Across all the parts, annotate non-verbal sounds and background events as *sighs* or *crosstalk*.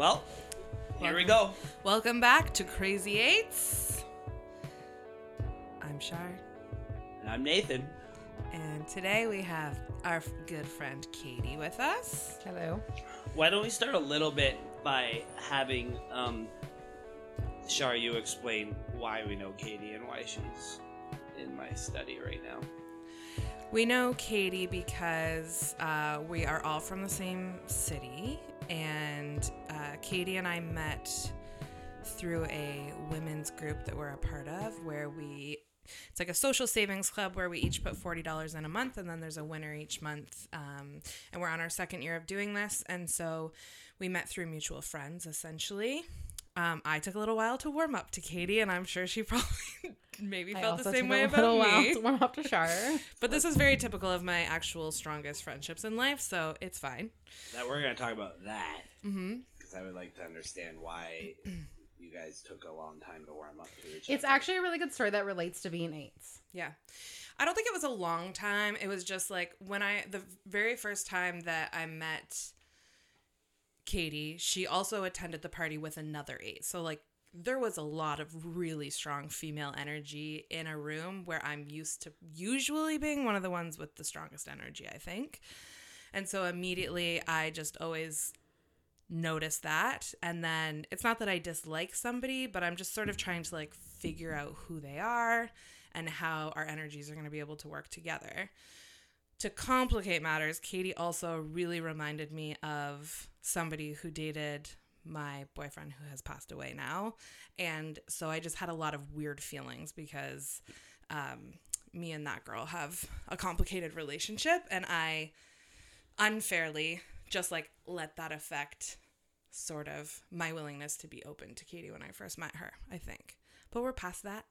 Well, here we go. Welcome back to Crazy Eights. I'm Shar, And I'm Nathan. and today we have our good friend Katie with us. Hello. Why don't we start a little bit by having um, Shar, you explain why we know Katie and why she's in my study right now. We know Katie because uh, we are all from the same city, and uh, Katie and I met through a women's group that we're a part of where we it's like a social savings club where we each put $40 in a month and then there's a winner each month um, and we're on our second year of doing this. And so we met through mutual friends essentially um, i took a little while to warm up to katie and i'm sure she *laughs* probably maybe I felt the also same took way a about little while me to warm up to Shar. *laughs* but this is very typical of my actual strongest friendships in life so it's fine That we're going to talk about that mm-hmm. because I would like to understand why you guys took a long time to warm up to each other. It's actually a really good story that relates to being eights. Yeah. I don't think it was a long time. It was just like when I, the very first time that I met Katie, she also attended the party with another eight. So, like, there was a lot of really strong female energy in a room where I'm used to usually being one of the ones with the strongest energy, I think. And so immediately I just always notice that. And then it's not that I dislike somebody, but I'm just sort of trying to like figure out who they are and how our energies are going to be able to work together. To complicate matters, Katie also really reminded me of somebody who dated my boyfriend who has passed away now. And so I just had a lot of weird feelings because um, me and that girl have a complicated relationship. And I unfairly just like let that affect sort of my willingness to be open to Katie when I first met her, I think. But we're past that.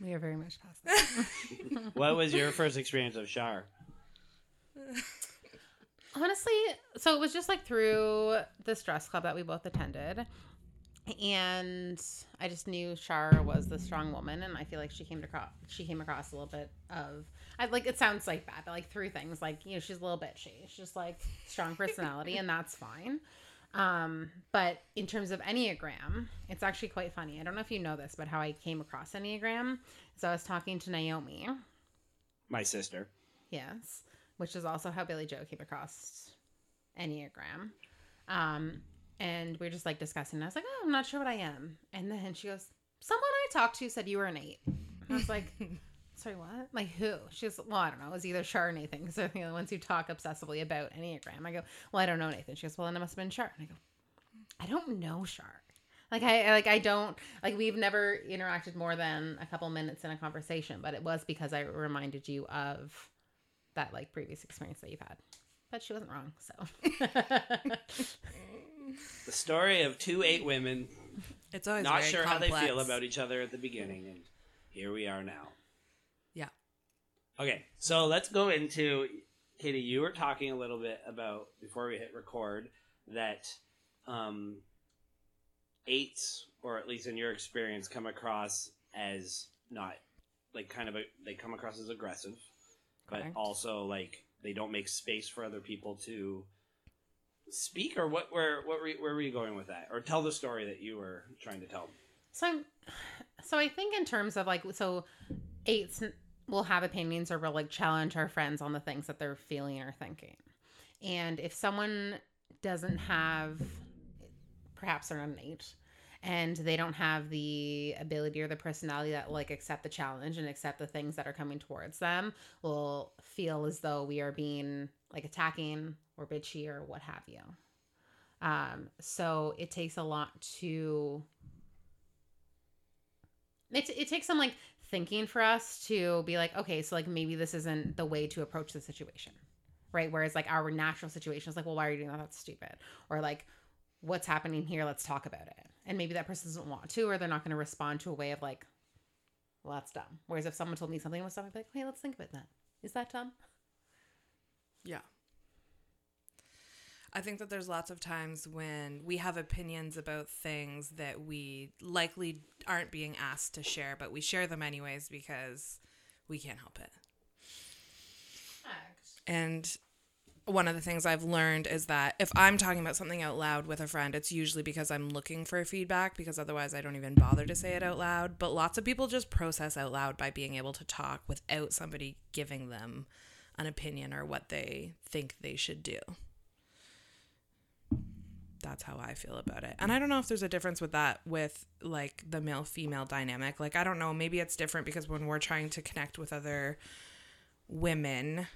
We are very much past that. *laughs* *laughs* What was your first experience of Shar? *laughs* Honestly, so it was just like through the stress club that we both attended. And I just knew Shar was the strong woman, and I feel like she came across she came across a little bit of I like it sounds like bad, but like through things like you know she's a little bitchy, she's just like strong *laughs* personality, and that's fine. Um, but in terms of Enneagram, it's actually quite funny. I don't know if you know this, but how I came across Enneagram is I was talking to Naomi, My sister. yes, which is also how Billy Joe came across Enneagram. Um, and we are just like discussing. And I was like, oh, I'm not sure what I am. And then she goes, someone I talked to said you were an eight. And I was like, *laughs* sorry, what? Like who? She goes, well, I don't know. It was either Shar or Nathan *laughs* because they're the ones who talk obsessively about Enneagram. I go, well, I don't know Nathan. She goes, well, then it must have been Shar. And I go, I don't know Shar. Like I like I don't like we've never interacted more than a couple minutes in a conversation, but it was because I reminded you of that like previous experience that you've had. But she wasn't wrong, so The story of two eight women It's always not very sure how they feel about each other at the beginning, and here we are now. Yeah. Okay, so let's go into Katie. You were talking a little bit about before we hit record that um, eights, or at least in your experience, come across as not like kind of a they come across as aggressive, but Correct. also like they don't make space for other people to speak. Or what? Where what were you, where were you going with that? Or tell the story that you were trying to tell. So I'm, so I think in terms of like so eights will have opinions or will like challenge our friends on the things that they're feeling or thinking. And if someone doesn't have perhaps they're not an eight and they don't have the ability or the personality that like accept the challenge and accept the things that are coming towards them will feel as though we are being like attacking or bitchy or what have you. Um, so it takes a lot to it, it takes some like thinking for us to be like okay so like maybe this isn't the way to approach the situation right? Whereas like our natural situation is like well why are you doing that? That's stupid. Or like what's happening here? Let's talk about it and maybe that person doesn't want to or they're not going to respond to a way of like well that's dumb whereas if someone told me something was dumb i'd be like hey let's think about that is that dumb Yeah. I think that there's lots of times when we have opinions about things that we likely aren't being asked to share, but we share them anyways because we can't help it. And one of the things I've learned is that if I'm talking about something out loud with a friend, it's usually because I'm looking for feedback because otherwise I don't even bother to say it out loud. But lots of people just process out loud by being able to talk without somebody giving them an opinion or what they think they should do. That's how I feel about it. And I don't know if there's a difference with that with like the male female dynamic. Like, I don't know. Maybe it's different because when we're trying to connect with other women,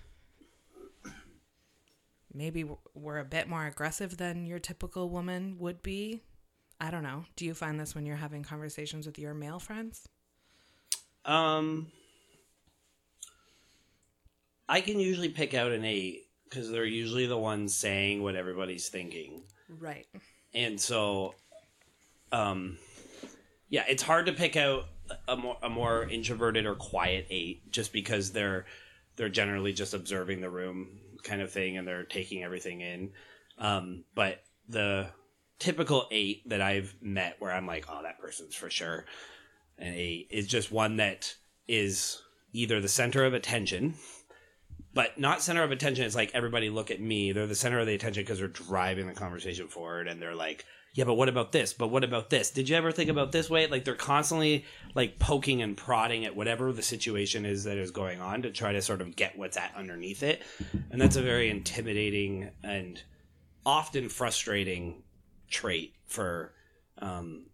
maybe we're a bit more aggressive than your typical woman would be. I don't know. Do you find this when you're having conversations with your male friends? Um, I can usually pick out an eight because they're usually the ones saying what everybody's thinking, Right. and so, um, yeah, it's hard to pick out a more a more introverted or quiet eight just because they're they're generally just observing the room kind of thing and they're taking everything in. Um, but the typical eight that I've met where I'm like, oh, that person's for sure an eight is just one that is either the center of attention, but not center of attention. It's like everybody look at me. They're the center of the attention because they're driving the conversation forward, and they're like, yeah, but what about this? But what about this? Did you ever think about this way? Like they're constantly like poking and prodding at whatever the situation is that is going on to try to sort of get what's at underneath it, and that's a very intimidating and often frustrating trait for um,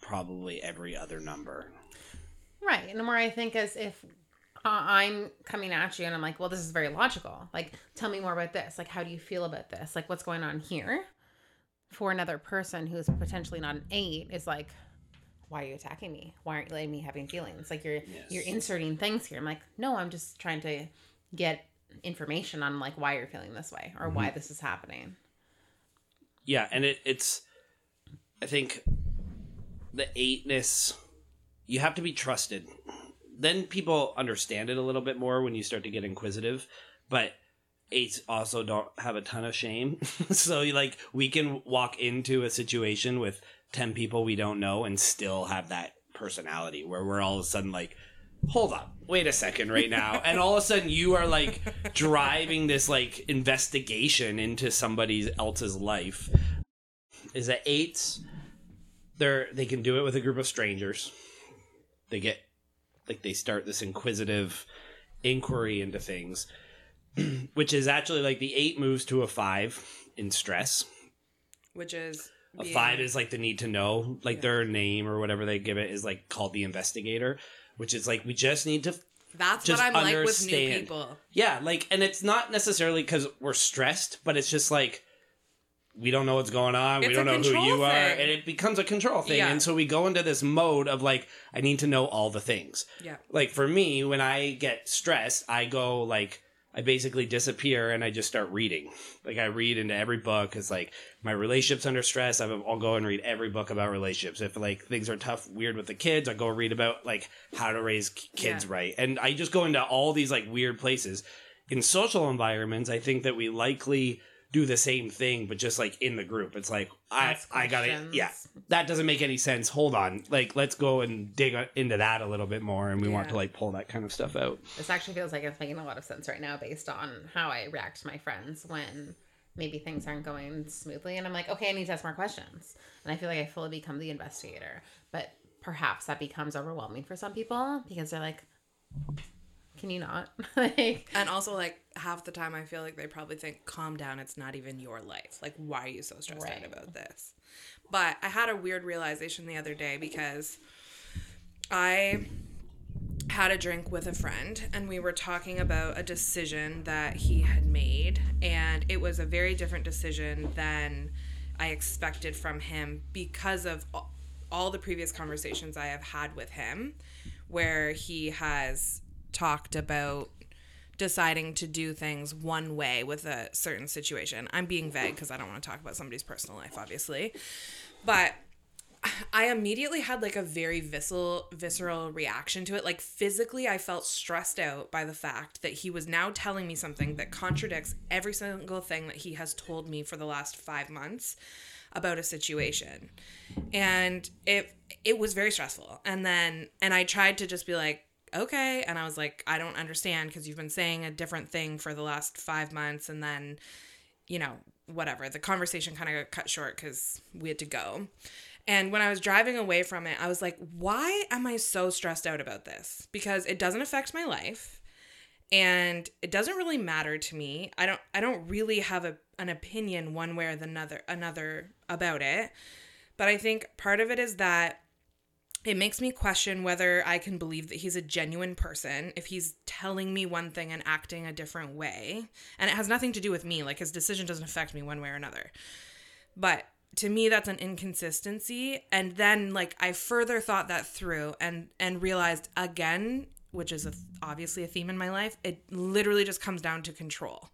probably every other number. Right. And the more I think as if uh, I'm coming at you and I'm like, well, this is very logical. Like, tell me more about this. Like, how do you feel about this? Like, what's going on here? For another person who's potentially not an eight, is like, why are you attacking me? Why aren't you letting me having feelings? Like you're you're inserting things here. I'm like, no, I'm just trying to get information on like why you're feeling this way or why mm-hmm. this is happening. Yeah, and it, it's I think the eightness you have to be trusted. Then people understand it a little bit more when you start to get inquisitive, but eights also don't have a ton of shame. *laughs* so like we can walk into a situation with 10 people we don't know and still have that personality where we're all of a sudden like hold up wait a second right now. *laughs* And all of a sudden you are like driving this like investigation into somebody else's life. Is that eights? They're they can do it with a group of strangers. They get like they start this inquisitive inquiry into things *clears throat* which is actually like the eight moves to a five in stress Which is a five is like the need to know like their name or whatever they give it is like called the investigator which is like we just need to That's what I'm like with new people. yeah like and it's not necessarily because we're stressed but it's just like we don't know what's going on we don't know who you are and it becomes a control thing Yeah. and so we go into this mode of like i need to know all the things Yeah. like for me when i get stressed i go like i basically disappear and i just start reading. Like i read into every book it's like my relationships under stress i'll go and read every book about relationships. If like things are tough weird with the kids i go read about like how to raise kids Yeah. right. And i just go into all these like weird places. In social environments i think that we likely do the same thing but just like in the group it's like i i gotta yeah that doesn't make any sense hold on like let's go and dig into that a little bit more and we want to like pull that kind of stuff out This actually feels like it's making a lot of sense right now based on how I react to my friends when maybe things aren't going smoothly. And I'm like, okay, I need to ask more questions. And I feel like I fully become the investigator. But perhaps that becomes overwhelming for some people because they're like, can you not? *laughs* like, And also, like, half the time I feel like they probably think, calm down, it's not even your life. Like, why are you so stressed Right. out about this? But I had a weird realization the other day because I had a drink with a friend and we were talking about a decision that he had made. And it was a very different decision than I expected from him because of all the previous conversations I have had with him, where he has talked about deciding to do things one way with a certain situation. I'm being vague because I don't want to talk about somebody's personal life, obviously. But I immediately had like a very visceral visceral reaction to it. Like physically I felt stressed out by the fact that he was now telling me something that contradicts every single thing that he has told me for the last 5 months about a situation. And it it was very stressful. And then and I tried to just be like okay. And I was like, I don't understand because you've been saying a different thing for the last five months. And then, you know, whatever. The conversation kind of got cut short because we had to go. And when I was driving away from it, I was like, why am I so stressed out about this? Because it doesn't affect my life and it doesn't really matter to me. I don't I don't really have a, an opinion one way or the another another about it. But I think part of it is that it makes me question whether I can believe that he's a genuine person if he's telling me one thing and acting a different way. And it has nothing to do with me. Like his decision doesn't affect me one way or another. But to me that's an inconsistency and then like I further thought that through and and realized again which is a, obviously a theme in my life, it literally just comes down to control.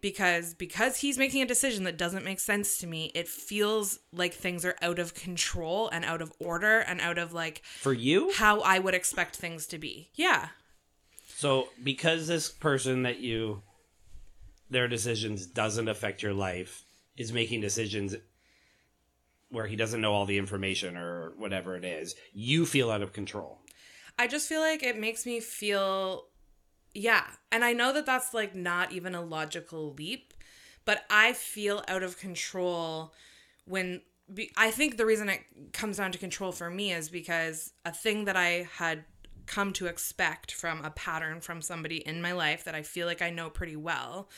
Because because he's making a decision that doesn't make sense to me, it feels like things are out of control and out of order and out of like For you? how I would expect things to be. Yeah. So because this person that you their decisions doesn't affect your life is making decisions where he doesn't know all the information or whatever it is, you feel out of control. I just feel like it makes me feel yeah. And I know that that's like not even a logical leap, but I feel out of control when I think the reason it comes down to control for me is because a thing that I had come to expect from a pattern from somebody in my life that I feel like I know pretty well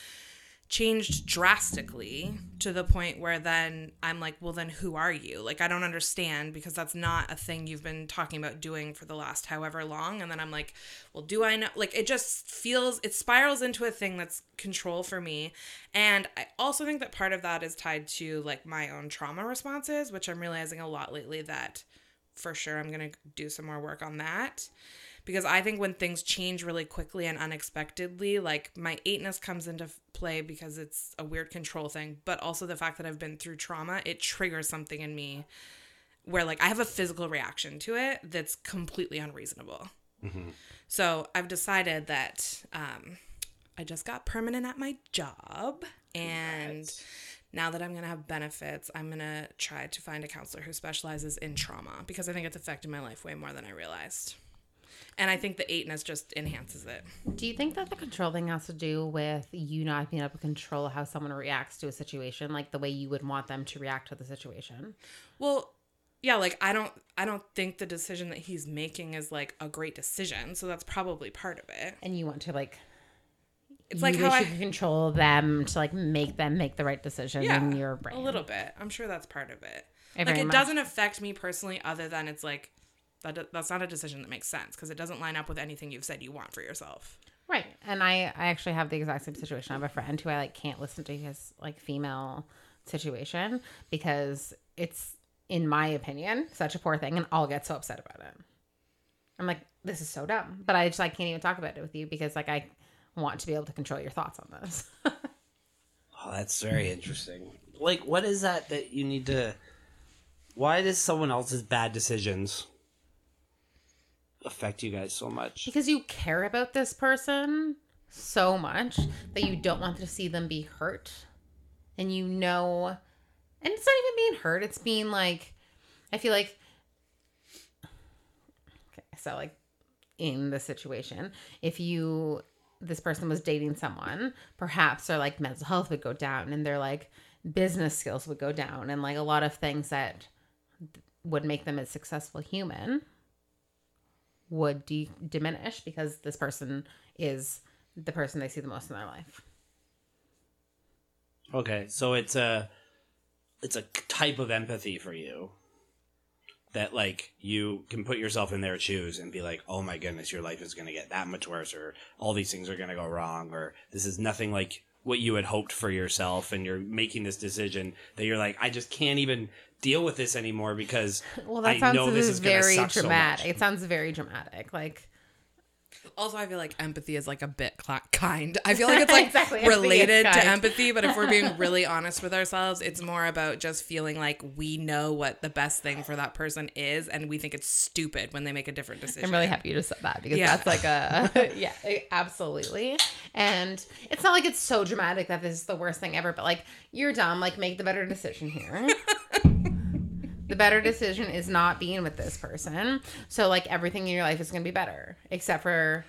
changed drastically to the point where then I'm like, well, then who are you? Like, I don't understand because that's not a thing you've been talking about doing for the last however long. And then I'm like, well, do I know? Like, it just feels, it spirals into a thing that's control for me. And I also think that part of that is tied to like my own trauma responses, which I'm realizing a lot lately that for sure I'm going to do some more work on that because I think when things change really quickly and unexpectedly, like my eightness comes into play because it's a weird control thing, but also the fact that I've been through trauma, it triggers something in me where like I have a physical reaction to it that's completely unreasonable. Mm-hmm. So I've decided that um, I just got permanent at my job and. Right. Now that I'm going to have benefits, I'm going to try to find a counselor who specializes in trauma because I think it's affected my life way more than I realized and I think the eightness just enhances it. Do you think that the control thing has to do with you not being able to control how someone reacts to a situation, like the way you would want them to react to the situation? Well, yeah, like I don't I don't think the decision that he's making is like a great decision, so that's probably part of it. And you want to like it's like how I control them to like make them make the right decision yeah, in your brain. A little bit. I'm sure that's part of it. it like it much. doesn't affect me personally other than it's like that that's not a decision that makes sense because it doesn't line up with anything you've said you want for yourself. Right. And I I actually have the exact same situation. I have a friend who I like can't listen to his like female situation because it's in my opinion such a poor thing and I'll get so upset about it. I'm like this is so dumb, but I just I can't even talk about it with you because like I want to be able to control your thoughts on this. *laughs* oh, that's very interesting. Like what is that that you need to why does someone else's bad decisions affect you guys so much? Because you care about this person so much that you don't want to see them be hurt. And you know, and it's not even being hurt, it's being like, I feel like, okay, so like in the situation, if you, this person was dating someone, perhaps their like mental health would go down and their like business skills would go down and like a lot of things that would make them a successful human would de- diminish because this person is the person they see the most in their life. Okay, so it's a it's a type of empathy for you that like you can put yourself in their shoes and be like, "Oh my goodness, your life is going to get that much worse or all these things are going to go wrong or this is nothing like what you had hoped for yourself and you're making this decision that you're like, I just can't even deal with this anymore because *laughs* well, that I sounds know this is very dramatic. So it sounds very dramatic. Like also, I feel like empathy is like a bit cl- kind. I feel *laughs* like it's like exactly. related to empathy, but if we're being *laughs* really honest with ourselves, it's more about just feeling like we know what the best thing for that person is, and we think it's stupid when they make a different decision. I'm really happy you just said that because yeah. that's like a yeah, absolutely. And it's not like it's so dramatic that this is the worst thing ever, but like you're dumb. Like make the better decision here. The better decision is not being with this person. So like everything in your life is going to be better, except for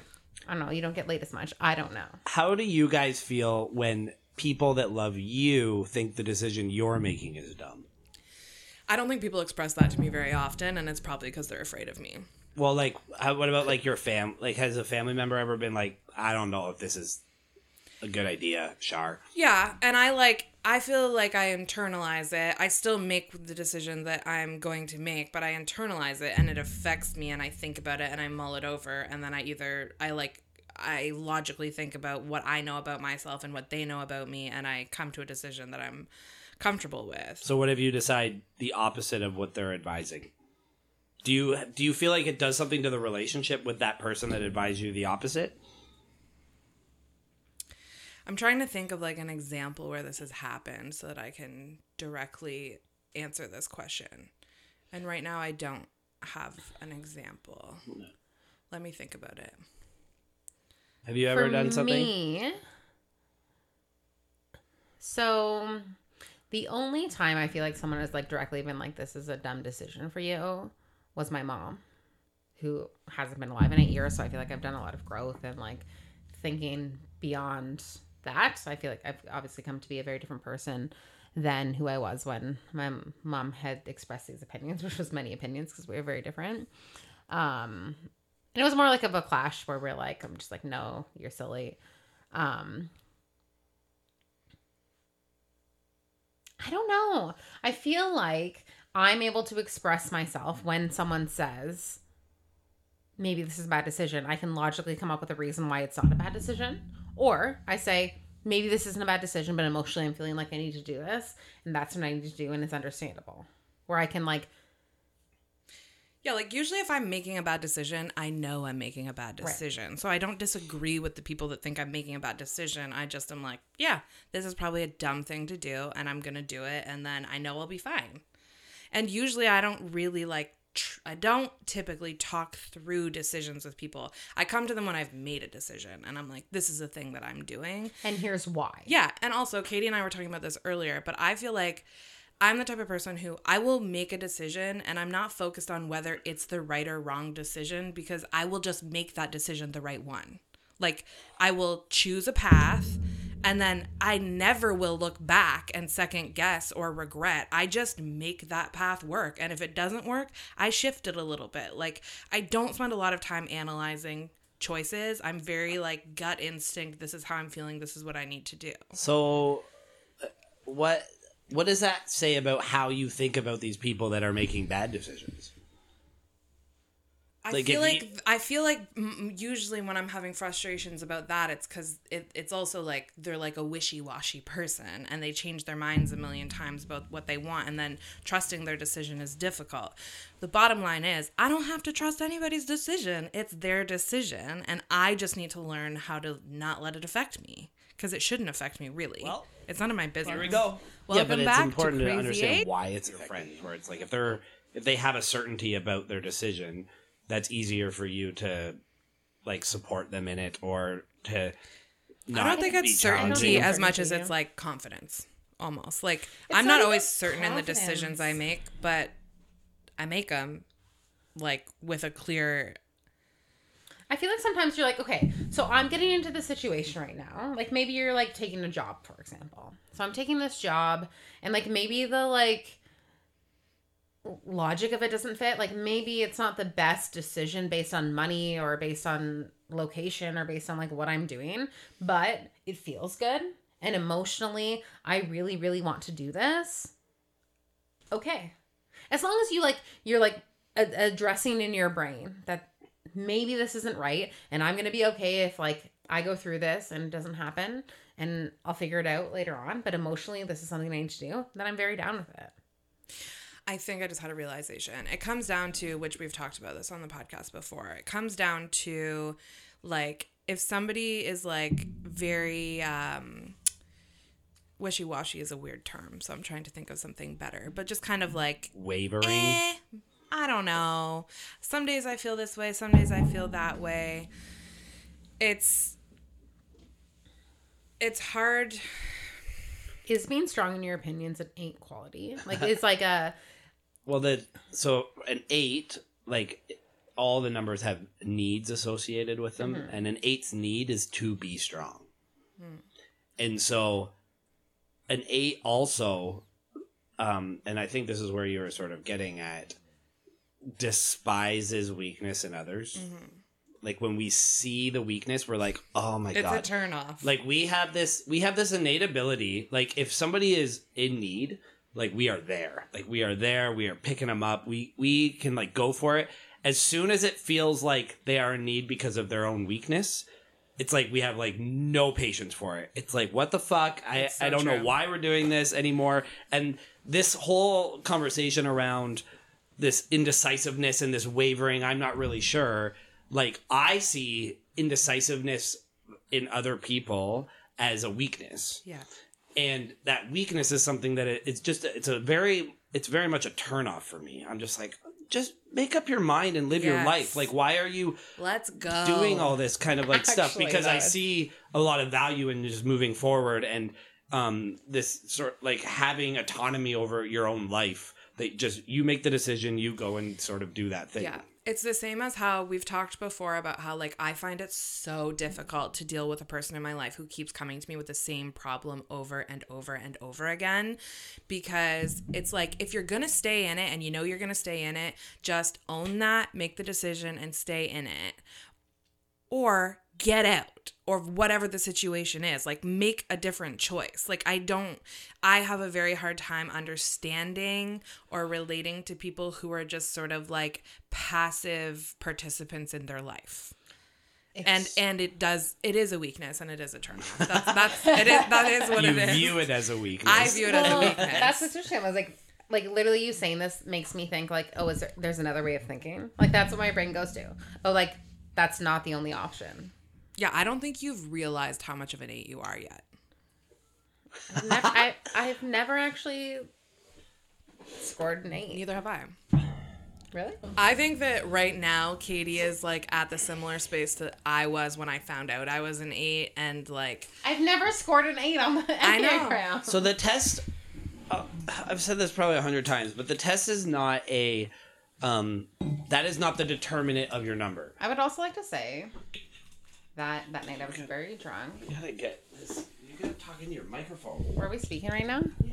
I don't know, you don't get laid as much. I don't know. How do you guys feel when people that love you think the decision you're making is dumb? I don't think people express that to me very often, and it's probably because they're afraid of me. Well, like, how, what about like your fam? Like, has a family member ever been like, I don't know if this is a good idea, Shar? Yeah, and I like I feel like I internalize it. I still make the decision that I'm going to make, but I internalize it and it affects me and I think about it and I mull it over and then I either I like I logically think about what I know about myself and what they know about me and I come to a decision that I'm comfortable with. So, what if you decide the opposite of what they're advising? Do you do you feel like it does something to the relationship with that person that advised you the opposite? I'm trying to think of like an example where this has happened so that I can directly answer this question. And right now I don't have an example. Let me think about it. Have you ever For done something? Me, so the only time I feel like someone has like directly been like, "This is a dumb decision for you," was my mom, who hasn't been alive in eight years. So I feel like I've done a lot of growth and like thinking beyond that. I feel like I've obviously come to be a very different person than who I was when my mom had expressed these opinions, *laughs* which was many opinions because we were very different. Um, and it was more like of a clash where we're like, I'm just like, no, you're silly. Um, I don't know. I feel like I'm able to express myself when someone says, maybe this is a bad decision. I can logically come up with a reason why it's not a bad decision. Or I say, maybe this isn't a bad decision, but emotionally I'm feeling like I need to do this. And that's what I need to do. And it's understandable. Where I can like Yeah, like usually if I'm making a bad decision, I know I'm making a bad Right. decision. So I don't disagree with the people that think I'm making a bad decision. I just am like, yeah, this is probably a dumb thing to do and I'm going to do it and then I know I'll be fine. And usually I don't really like tr- I don't typically talk through decisions with people. I come to them when I've made a decision and I'm like, this is a thing that I'm doing. and here's why. Yeah, and also Katie and I were talking about this earlier, but I feel like I'm the type of person who I will make a decision and I'm not focused on whether it's the right or wrong decision because I will just make that decision the right one. Like I will choose a path and then I never will look back and second guess or regret. I just make that path work. And if it doesn't work, I shift it a little bit. Like I don't spend a lot of time analyzing choices. I'm very like gut instinct. This is how I'm feeling. This is what I need to do. So, what what does that say about how you think about these people that are making bad decisions? I Like, feel like you- I feel like usually when I'm having frustrations about that, it's because it, it's also like they're like a wishy washy person and they change their minds a million times about what they want, and then trusting their decision is difficult. The bottom line is, I don't have to trust anybody's decision; it's their decision, and I just need to learn how to not let it affect me because it shouldn't affect me. Really, Well, it's none of my business. Here we go. yeah, Welcome but it's back to important to, Crazy understand Eight. why it's your friend. Where it's like if they're if they have a certainty about their decision, that's easier for you to like support them in it or to. I don't think it's certainty as much as it's like confidence, almost. Like It's I'm not not always certain in the decisions I make, but I make them like with a clear. I feel like sometimes you're like, okay, so I'm getting into the situation right now. Like maybe you're like taking a job, for example. So I'm taking this job and like maybe the like logic of it doesn't fit. Like maybe it's not the best decision based on money or based on location or based on like what I'm doing, but it feels good. And emotionally, I really, really want to do this. Okay. As long as you like, you're like addressing in your brain that maybe this isn't right and i'm gonna be okay if like i go through this and it doesn't happen and i'll figure it out later on but emotionally this is something i need to do then i'm very down with it I think I just had a realization. It comes down to which we've talked about this on the podcast before. It comes down to like if somebody is like very um wishy-washy is a weird term, so I'm trying to think of something better. But just kind of like wavering. Eh, I don't know. Some days I feel this way, some days I feel that way. It's it's hard. is being strong in your opinions an ain't quality like it's like a well, the so an eight, like all the numbers have needs associated with them, Mhm. and an eight's need is to be strong. And so an eight also, um, and I think this is where you were sort of getting at, despises weakness in others. Like when we see the weakness, we're like, oh my It's god, a turn off. like we have this we have this innate ability like if somebody is in need like we are there. Like we are there. We are picking them up. We we can like go for it. As soon as it feels like they are in need because of their own weakness it's like we have like no patience for it. It's like what the fuck? I so i don't know why we're doing this anymore. And this whole conversation around this indecisiveness and this wavering i'm not really sure. Like i see indecisiveness in other people as a weakness. Yeah. And that weakness is something that it, it's just it's a very it's very much a turnoff for me. I'm just like just make up your mind and live your life. Like why are you Let's go. doing all this kind of like stuff? Because i see a lot of value in just moving forward and um this sort like having autonomy over your own life. That just you make the decision you go and sort of do that thing. Yeah. It's the same as how we've talked before about how like I find it so difficult to deal with a person in my life who keeps coming to me with the same problem over and over and over again because it's like if you're going to stay in it and you know you're going to stay in it, just own that, make the decision and stay in it. Or get out or whatever the situation is like make a different choice like i don't i have a very hard time understanding or relating to people who are just sort of like passive participants in their life and It's- and it does it is a weakness and it is a turn off that's that's it is that is what you it is view it as a weakness i view it as a weakness That's what's interesting. I was like, like literally, you saying this makes me think like, oh, is there? There's another way of thinking. Like that's what my brain goes to. Oh, like that's not the only option. Yeah i don't think you've realized how much of an eight you are yet I've never, I I've never actually scored an eight. neither have i Really? I think that right now Katie is like at the similar space that I was when I found out I was an eight, and like I've never scored an eight on the I know. Enneagram. So the test, uh, I've said this probably a hundred times, but the test is not a, um, that is not the determinant of your number. I would also like to say that that night I was very drunk. You gotta get this. You gotta talk into your microphone. Were we speaking right now? Yeah.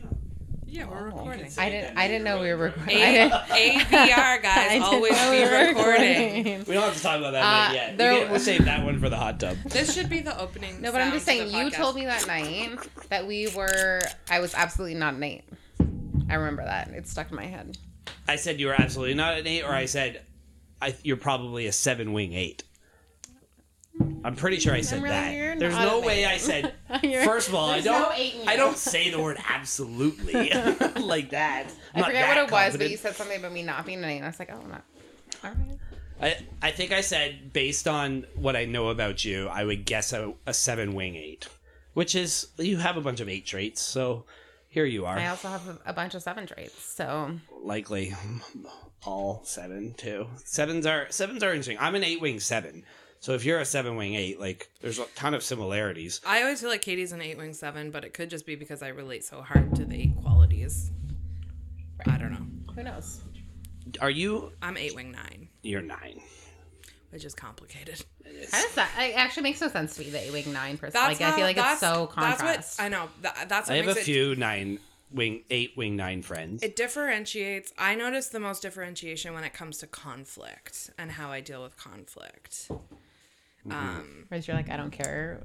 yeah, we're Oh, recording. I didn't. I didn't know we were recording. *laughs* I A- AVR guys always be we recording. We don't have to talk about that Uh, night yet. there we we'll save that one for the hot tub. This should be the opening. No, but I'm just saying. You podcast. told me that night that we were. I was absolutely not an eight. I remember that. It stuck in my head. I said you were absolutely not an eight, or I said I, you're probably a seven wing eight. I'm pretty sure I said really that. There's no way. I said. *laughs* First of all, I don't. no I don't say the word *laughs* absolutely *laughs* like that. I'm I forget what that it was, but you said something about me not being an eight. And I was like, oh, I'm not. All right. I, I think I said based on what I know about you, I would guess a, a seven wing eight, which is you have a bunch of eight traits. So here you are, I also have a, a bunch of seven traits. So likely all seven too. Sevens are sevens are interesting. I'm an eight wing seven, so if you're a seven wing eight, like there's a ton of similarities. I always feel like Katie's an eight wing seven, but it could just be because I relate so hard to the eight qualities. I don't know. who knows? Are you? I'm eight wing nine, You're nine. which is complicated. How does that? It actually makes no sense to me. The eight wing nine person. That's Like I feel like it's that's- so That's contrast. what I know. That, that's what I have a makes it few nine wing eight wing nine friends. It differentiates. I notice the most differentiation when it comes to conflict and how I deal with conflict. Um, Whereas you're like, I don't care.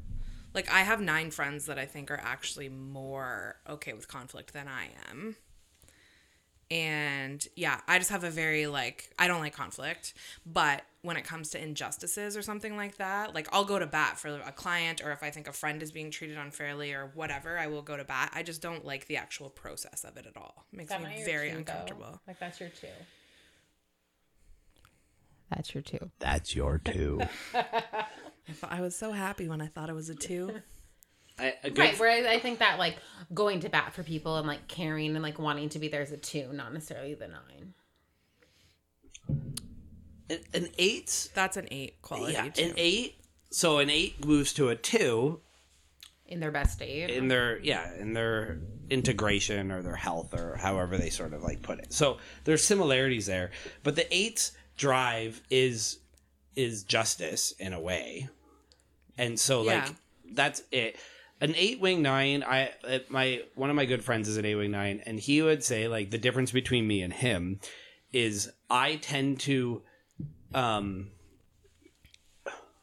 like I have nine friends that I think are actually more okay with conflict than I am. And yeah, I just have a very like I don't like conflict, but when it comes to injustices or something like that, like I'll go to bat for a client or if I think a friend is being treated unfairly or whatever, I will go to bat. I just don't like the actual process of it at all. It makes me very uncomfortable. Like that's your two. That's your two. That's your two. *laughs* I thought- I was so happy when I thought it was a two. *laughs* I, a good Right. Where I, I think that like going to bat for people and like caring and like wanting to be there is a two, not necessarily the nine. an, an eight. That's an eight quality Yeah, too. an eight. So an eight moves to a two In their best state. in their yeah in their integration or their health or however they sort of like put it. So there's similarities there, but the eight's drive is is justice in a way, and so like Yeah. that's it. An eight wing nine, I my one of my good friends is an eight wing nine, and he would say like the difference between me and him is I tend to, um,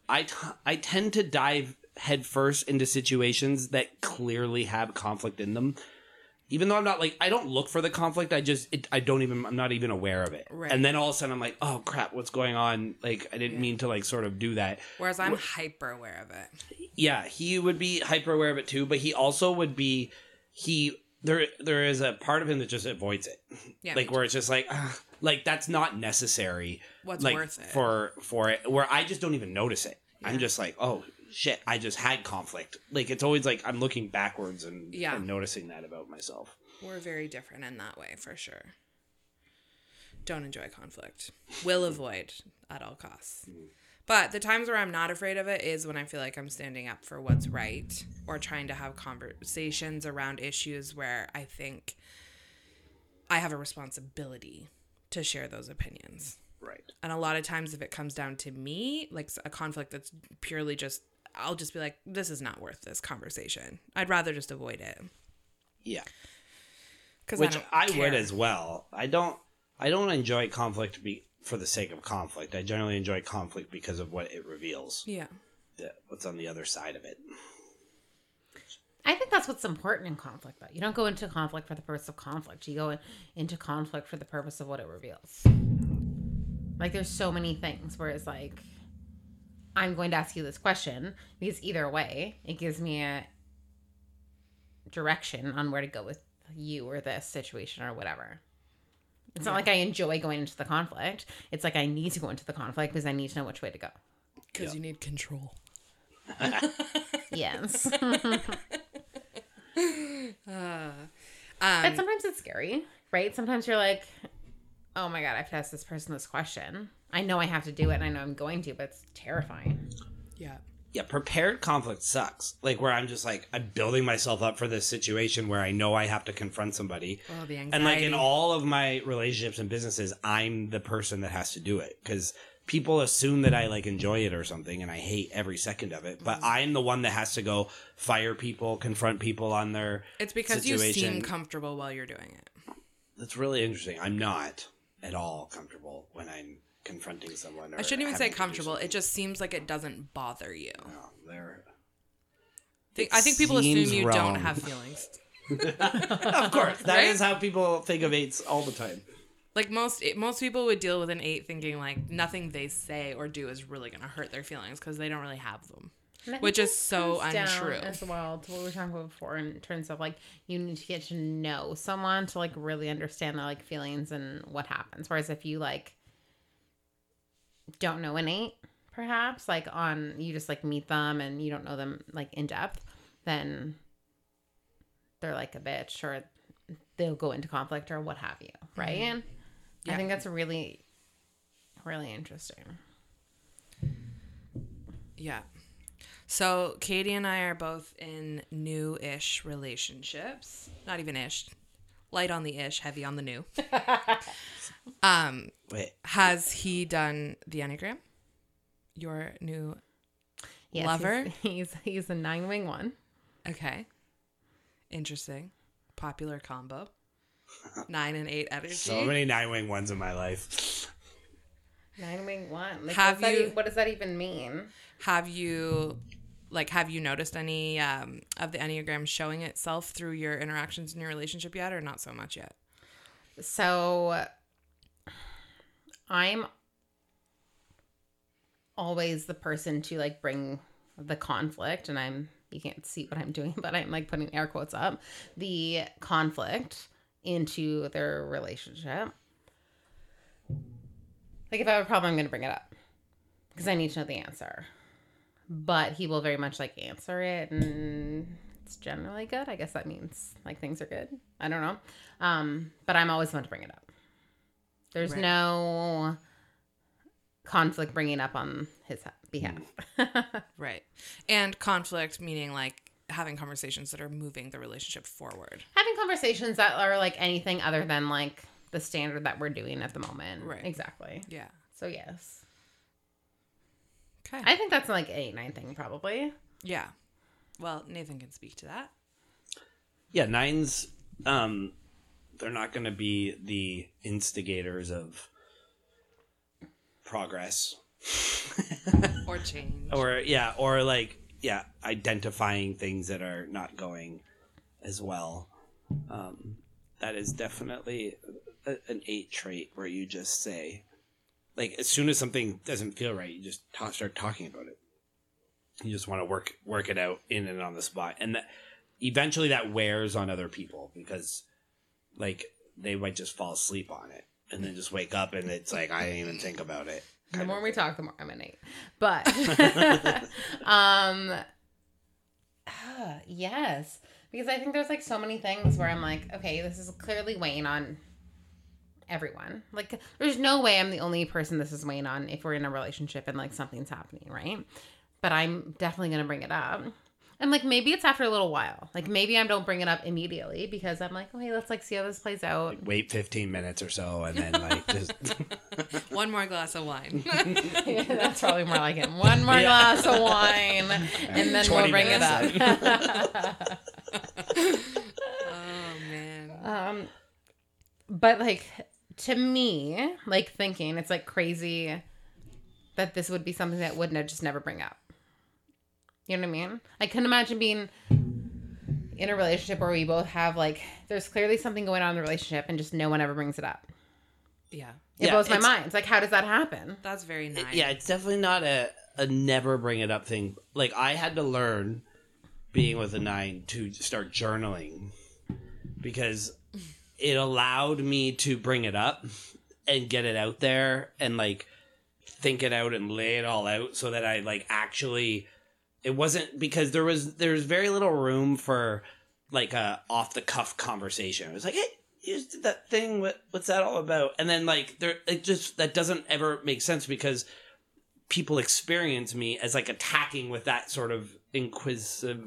I t- I tend to dive headfirst into situations that clearly have conflict in them. Even though I'm not like I don't look for the conflict, I just it, I don't even I'm not even aware of it. Right. And then all of a sudden I'm like, oh crap, what's going on? Like I didn't mean to like sort of do that. Whereas I'm hyper aware of it. Yeah, he would be hyper aware of it too, but he also would be he there there is a part of him that just avoids it. Yeah. like where it's just like ah, like that's not necessary. What's like worth it? for for it where I just don't even notice it. I'm just like, oh shit, I just had conflict. Like it's always like I'm looking backwards and, Yeah. and noticing that about myself. We're very different in that way, for sure. Don't enjoy conflict. Will *laughs* avoid at all costs. But the times where I'm not afraid of it is when I feel like I'm standing up for what's right or trying to have conversations around issues where I think I have a responsibility to share those opinions. Right. And a lot of times, if it comes down to me, like a conflict that's purely just, I'll just be like, this is not worth this conversation. I'd rather just avoid it. Yeah. Because Which I, don't would as well. I don't I don't enjoy conflict be for the sake of conflict. I generally enjoy conflict because of what it reveals. Yeah. the- what's on the other side of it. I think that's what's important in conflict, though. You don't go into conflict for the purpose of conflict. You go in, into conflict for the purpose of what it reveals. Like, there's so many things where it's like, I'm going to ask you this question because either way, it gives me a direction on where to go with you or this situation or whatever. It's not like I enjoy going into the conflict. It's like I need to go into the conflict because I need to know which way to go. Because Yeah. you need control. *laughs* Yes. *laughs* Um, But sometimes it's scary, right? Sometimes you're like, oh my God, I have to ask this person this question. I know I have to do it and I know I'm going to, but it's terrifying. yeah. Yeah, prepared conflict sucks. Like where I'm just like I'm building myself up for this situation where I know I have to confront somebody. Oh, the anxiety. And like in all of my relationships and businesses, I'm the person that has to do it because people assume that I like enjoy it or something, and I hate every second of it. But Mm-hmm. I'm the one that has to go fire people, confront people on their. it's because you seem situation. comfortable while you're doing it. That's really interesting. I'm not at all comfortable when I'm confronting someone. Or I shouldn't even say having to do comfortable. It just seems like it doesn't bother you. No, they're- Think- I think people assume you wrong. don't have feelings. *laughs* of course, that is Right? how people think of eights all the time. Like most most people would deal with an eight thinking like nothing they say or do is really gonna hurt their feelings because they don't really have them. And Which is that so comes down untrue. As well to what we were talking about before in terms of like you need to get to know someone to like really understand their like feelings and what happens. Whereas if you like don't know innate, perhaps like on you just like meet them and you don't know them like in depth, then they're like a bitch or they'll go into conflict or what have you, right? I Mm-hmm. Yeah. think that's really, really interesting. Yeah. So Katie and I are both in new-ish relationships. Not even ish. Light on the ish, heavy on the new. *laughs* um, Wait, has he done the Enneagram? Your new Yes, Lover? He's, *laughs* he's he's a nine wing one. Okay. Interesting. Popular combo. Nine and eight energy. so many nine wing ones in my life. Nine wing one. Like, Have what's that you- e- what does that even mean? have you like have you noticed any um, of the Enneagram showing itself through your interactions in your relationship yet or not so much yet? So I'm always the person to like bring the conflict and I'm you can't see what I'm doing, *laughs* but I'm like putting air quotes up the conflict into their relationship. Like if I have a problem, I'm going to bring it up because I need to know the answer. But he will very much like answer it, and it's generally good. I guess that means like things are good. I don't know. Um, but I'm always one to bring it up. There's Right. no conflict bringing up on his behalf. *laughs* Right. And conflict meaning like having conversations that are moving the relationship forward. Having conversations that are like anything other than like the standard that we're doing at the moment. Right. Exactly. Yeah. So yes. Okay. I think that's like an eight, nine thing probably. yeah. Well, Nathan can speak to that. Yeah, nines. Um, they're not going to be the instigators of progress, *laughs* Or change. or yeah, or like yeah, identifying things that are not going as well. Um, that is definitely a, an eight trait where you just say, like, as soon as something doesn't feel right, you just ta start talking about it. You just want to work work it out in and on the spot, and that eventually that wears on other people because, like, they might just fall asleep on it and then just wake up and it's like I didn't even think about it. The more we thing. talk, the more I'm an eight. But *laughs* *laughs* um ah, *sighs* yes. Because I think there's like so many things where I'm like, okay, this is clearly weighing on everyone. Like there's no way I'm the only person this is weighing on if we're in a relationship and like something's happening, right? But I'm definitely gonna bring it up. And like maybe it's after a little while. Like maybe I don't bring it up immediately because I'm like, okay, let's like see how this plays out. wait 15 minutes or so and then like just *laughs* *laughs* One more glass of wine. yeah, *laughs* that's probably more like it. One more Yeah. glass of wine, and then we'll bring it up. oh man. um, but like to me, like thinking, it's like crazy that this would be something that would ne- just never bring up. You know what I mean? I couldn't imagine being in a relationship where we both have like there's clearly something going on in the relationship and just no one ever brings it up. Yeah. It Yeah, blows my mind. It's like how does that happen? That's very nice. yeah it's definitely not a, a never bring it up thing like i had to learn being with a nine to start journaling because it allowed me to bring it up and get it out there and like think it out and lay it all out so that i like actually it wasn't because there was there's very little room for like a off the cuff conversation. It was like hey you just did that thing. What what's that all about? And then like there it just that doesn't ever make sense because people experience me as like attacking with that sort of inquisitive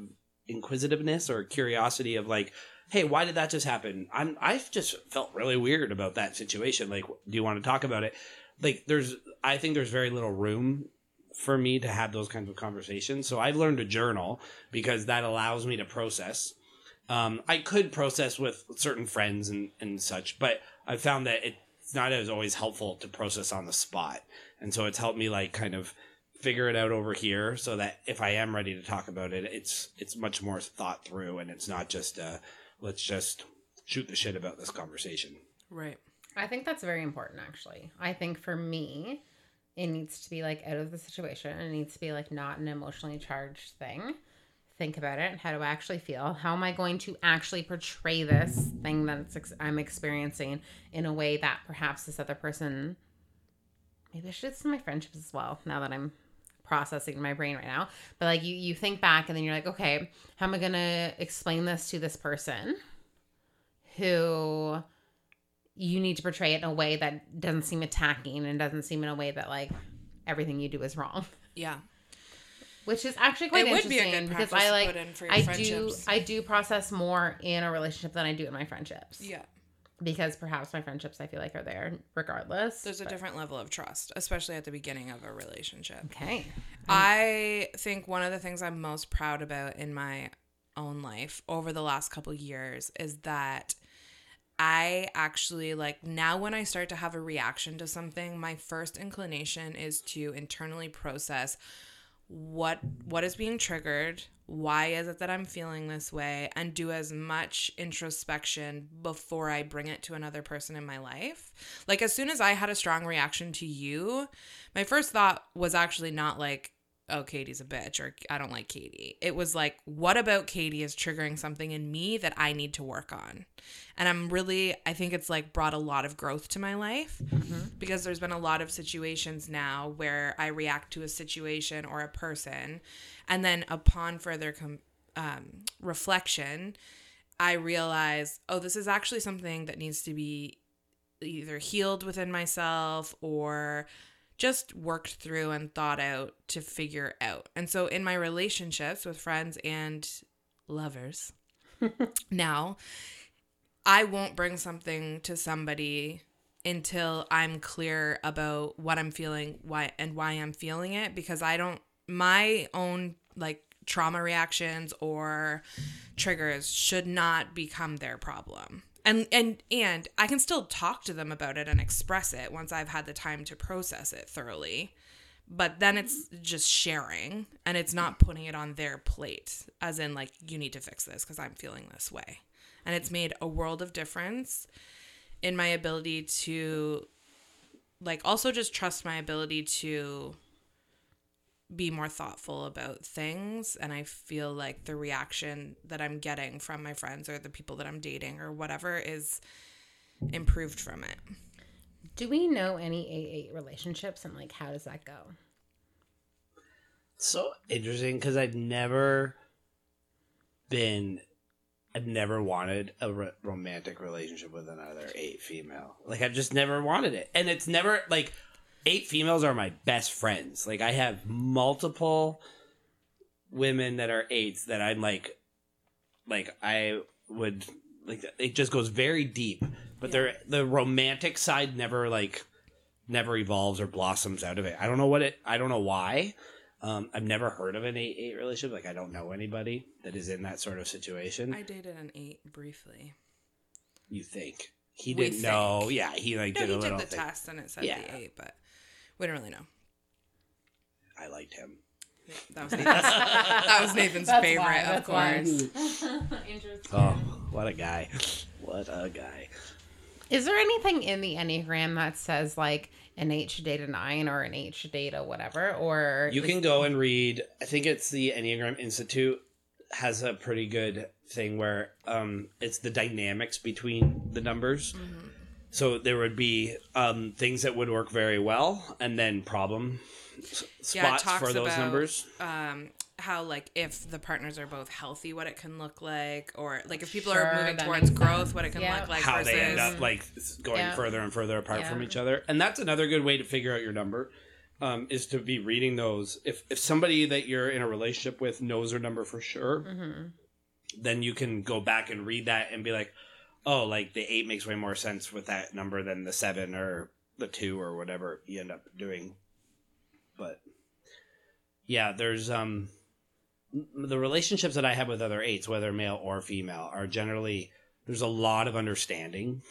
inquisitiveness or curiosity of like hey why did that just happen? I'm i've just felt really weird about that situation. Like do you want to talk about it? Like there's i think there's very little room for me to have those kinds of conversations. So i've learned to journal because that allows me to process. Um, i could process with certain friends and, and such but i found that it's not as always helpful to process on the spot. And so it's helped me like kind of figure it out over here so that if I am ready to talk about it, it's it's much more thought through and it's not just uh let's just shoot the shit about this conversation. Right. I think that's very important, actually. I think for me, it needs to be like out of the situation. It needs to be like not an emotionally charged thing. Think about it. How do I actually feel? How am I going to actually portray this thing that ex- I'm experiencing in a way that perhaps this other person, maybe I should do this in my friendships as well. Now that I'm processing in my brain right now, but like you, you think back and then you're like, okay, how am I gonna explain this to this person who you need to portray it in a way that doesn't seem attacking and doesn't seem in a way that like everything you do is wrong. Yeah. Which is actually quite It would be a interesting good because I like put in for your I do. I do process more in a relationship than I do in my friendships. Yeah. Because perhaps my friendships I feel like are there regardless. There's a but- different level of trust, especially at the beginning of a relationship. Okay. I think one of the things I'm most proud about in my own life over the last couple years is that I actually like now when I start to have a reaction to something, my first inclination is to internally process what what is being triggered, why is it that I'm feeling this way, and do as much introspection before I bring it to another person in my life. Like as soon as I had a strong reaction to you, my first thought was actually not like oh, Katie's a bitch or I don't like Katie. It was like, what about Katie is triggering something in me that I need to work on? And I'm really, I think it's like brought a lot of growth to my life because there's been a lot of situations now where I react to a situation or a person. And then upon further com- um, reflection, I realize, oh, this is actually something that needs to be either healed within myself or just worked through and thought out to figure out. And so in my relationships with friends and lovers. *laughs* now, I won't bring something to somebody until I'm clear about what I'm feeling, why and why I'm feeling it because I don't my own like trauma reactions or triggers should not become their problem. And and and I can still talk to them about it and express it once I've had the time to process it thoroughly. But then it's just sharing and it's not putting it on their plate as in like you need to fix this cuz I'm feeling this way. And it's made a world of difference in my ability to like also just trust my ability to be more thoughtful about things and i feel like the reaction that i'm getting from my friends or the people that i'm dating or whatever is improved from it Do we know any AA relationships and like how does that go? so interesting because I've never been, I've never wanted a ro- romantic relationship with another eight female. Like I've just never wanted it, and it's never like eight females are my best friends. Like I have multiple women that are eights that I'm like, like I would like. It just goes very deep, but they're the romantic side never like never evolves or blossoms out of it. I don't know what it. I don't know why. Um, I've never heard of an eight eight relationship. Like I don't know anybody that is in that sort of situation. i dated an eight briefly you think he We didn't know? think. Yeah, he like no did he a did the thing. test and it said Yeah. the eight but we don't really know I liked him. that was nathan's, *laughs* that was nathan's That's favorite why, of course *laughs* Interesting. Oh, what a guy! What a guy! Is there anything in the Enneagram that says like an eight should date a nine or an eight should date a whatever? Or You can go and read. I think it's the Enneagram Institute has a pretty good thing where um, it's the dynamics between the numbers. So there would be um, things that would work very well, and then problem s- Yeah, it spots talks for those about, numbers. um how like if the partners are both healthy what it can look like or like if people Sure, are moving towards growth sense. what it can Yeah. look like how versus they end up like going Yeah. further and further apart Yeah. from each other and that's another good way to figure out your number um, is to be reading those if if somebody that you're in a relationship with knows their number for sure Mhm. then you can go back and read that and be like oh like the eight makes way more sense with that number than the seven or the two or whatever you end up doing. But yeah there's um the relationships that i have with other eights whether male or female are generally there's a lot of understanding.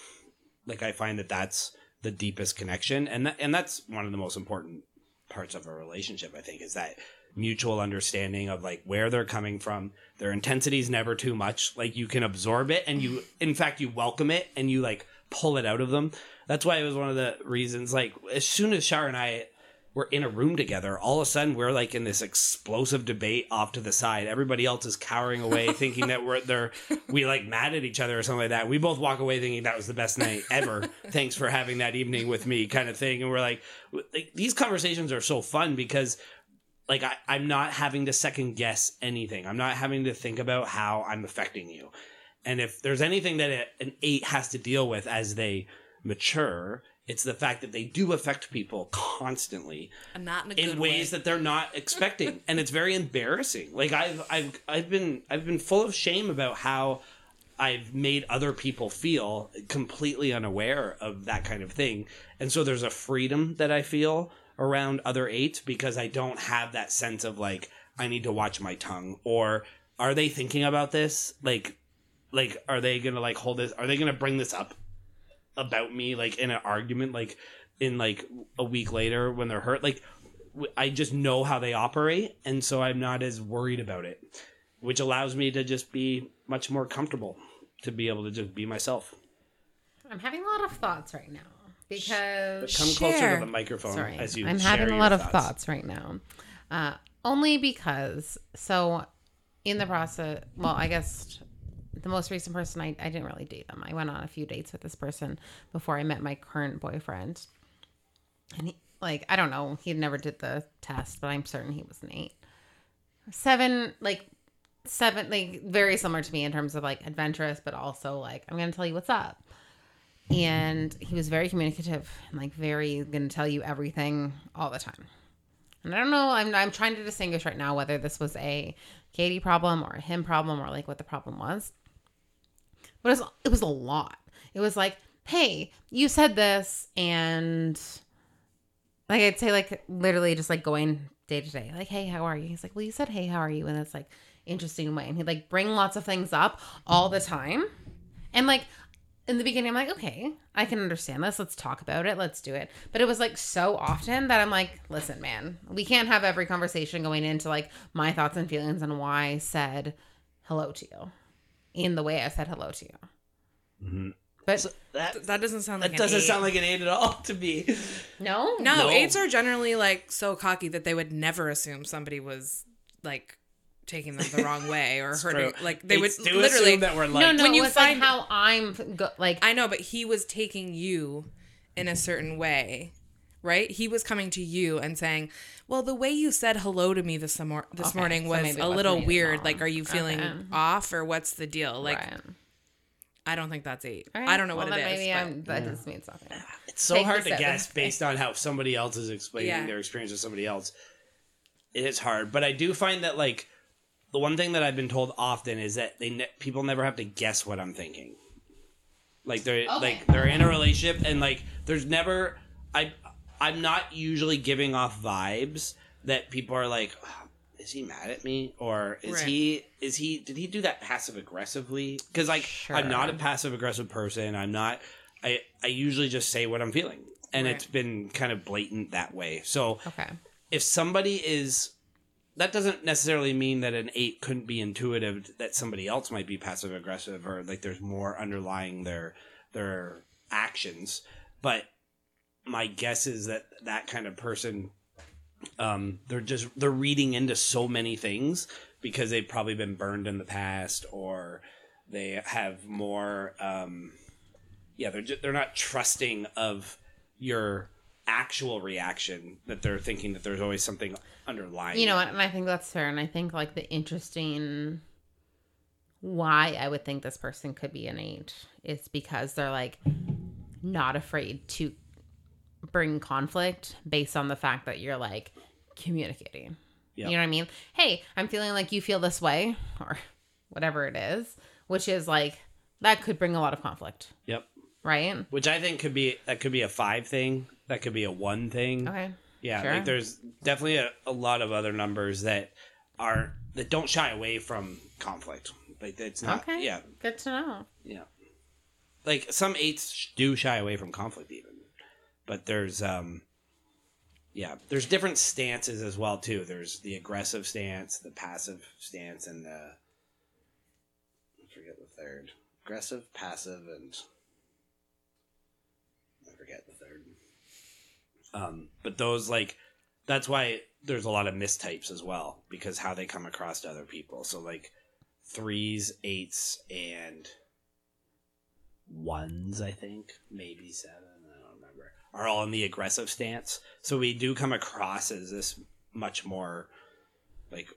Like i find that that's the deepest connection. And that, and that's one of the most important parts of a relationship i think is that mutual understanding of like where they're coming from. Their intensity is never too much. Like you can absorb it and you in fact you welcome it and you like pull it out of them. That's why it was one of the reasons like as soon as Shar and I were in a room together all of a sudden we're like in this explosive debate off to the side. Everybody else is cowering away *laughs* thinking that we're they're we like mad at each other or something like that. We both walk away thinking that was the best night ever. *laughs* Thanks for having that evening with me kind of thing. And we're like, like these conversations are so fun because like I, I'm not having to second guess anything. I'm not having to think about how I'm affecting you. And if there's anything that a, an eight has to deal with as they mature, it's the fact that they do affect people constantly and not in in ways way. that they're not expecting, *laughs* and it's very embarrassing. Like I've I've I've been I've been full of shame about how I've made other people feel completely unaware of that kind of thing, and so there's a freedom that I feel around other eight because I don't have that sense of like I need to watch my tongue. Or are they thinking about this? Like like are they gonna like hold this are they gonna bring this up about me like in an argument like in like a week later when they're hurt? Like I just know how they operate and so i'm not as worried about it which allows me to just be much more comfortable to be able to just be myself. I'm having a lot of thoughts right now because come closer Shar. to the microphone Sorry, as you I'm having a lot of thoughts right now. Uh, only because, so in the process, well, I guess the most recent person I, I didn't really date them. I went on a few dates with this person before I met my current boyfriend, and he, like I don't know, he never did the test, but I'm certain he was an eight, seven, like seven, like very similar to me in terms of like adventurous, but also like I'm gonna tell you what's up and he was very communicative and like very gonna tell you everything all the time And I don't know. I'm I'm trying to distinguish right now whether this was a Katie problem or a him problem or like what the problem was. But it was it was a lot. It was like, hey, you said this, and like I'd say like literally just like going day to day, like, hey, how are you? He's like, well, you said hey, how are you? And it's like interesting way, and he'd like bring lots of things up all the time, and like in the beginning, I'm like, okay, I can understand this. Let's talk about it. Let's do it. But it was like so often that I'm like, listen, man, we can't have every conversation going into like my thoughts and feelings and why I said hello to you in the way I said hello to you. Mhm. But So that Th- That doesn't sound like that an doesn't eight. sound like an eight at all to me. no, No, No. eights are generally like so cocky that they would never assume somebody was like taking them the wrong way or It's hurting. true. Like they Eights would literally. that we're like no, no. when you find- like how I'm go- like I know, but he was taking you in a certain way, right? He was coming to you and saying, "Well, the way you said hello to me this mor- this Okay, morning was maybe it a little weird. wrong. Like, are you feeling Okay. off or what's the deal? Like, right. I don't think that's eight. All right. I don't know well, what it then is. Maybe but- I'm, that just means something. It's so Take hard to seven. guess based on how somebody else is explaining Yeah. their experience with somebody else. It is hard, but I do find that like the one thing that I've been told often is that they ne- people never have to guess what I'm thinking. Like they're like they're in a relationship and like there's never I I'm not usually giving off vibes that people are like "Oh, is he mad at me or is Right. he is he did he do that passive aggressively because like i'm not a passive aggressive person i'm not i i usually just say what i'm feeling and Right. it's been kind of blatant that way so Okay. if somebody is that doesn't necessarily mean that an eight couldn't be intuitive that somebody else might be passive aggressive or like there's more underlying their their actions. But my guess is that that kind of person um they're just they're reading into so many things because they've probably been burned in the past or they have more um yeah they're just, they're not trusting of your actual reaction that they're thinking that there's always something underlying You know what? And I think that's fair. And I think like the interesting why I would think this person could be an eight is because they're like not afraid to bring conflict based on the fact that you're like communicating. Yep. You know what I mean? Hey, I'm feeling like you feel this way or whatever it is, which is like that could bring a lot of conflict, yep right? which i think could be that could be a five thing that could be a one thing Okay. Yeah Sure. like there's definitely a, a lot of other numbers that are that don't shy away from conflict like it's not Okay. yeah Good to know. Yeah. Like some eights do shy away from conflict even. But there's um yeah, there's different stances as well too. There's the aggressive stance, the passive stance and the I forget the third. Aggressive, passive and I forget the third. Um but those like that's why there's a lot of mistypes as well because how they come across to other people. So like threes, eights, and ones, I think, maybe seven, I don't remember, are all in the aggressive stance. So we do come across as this much more like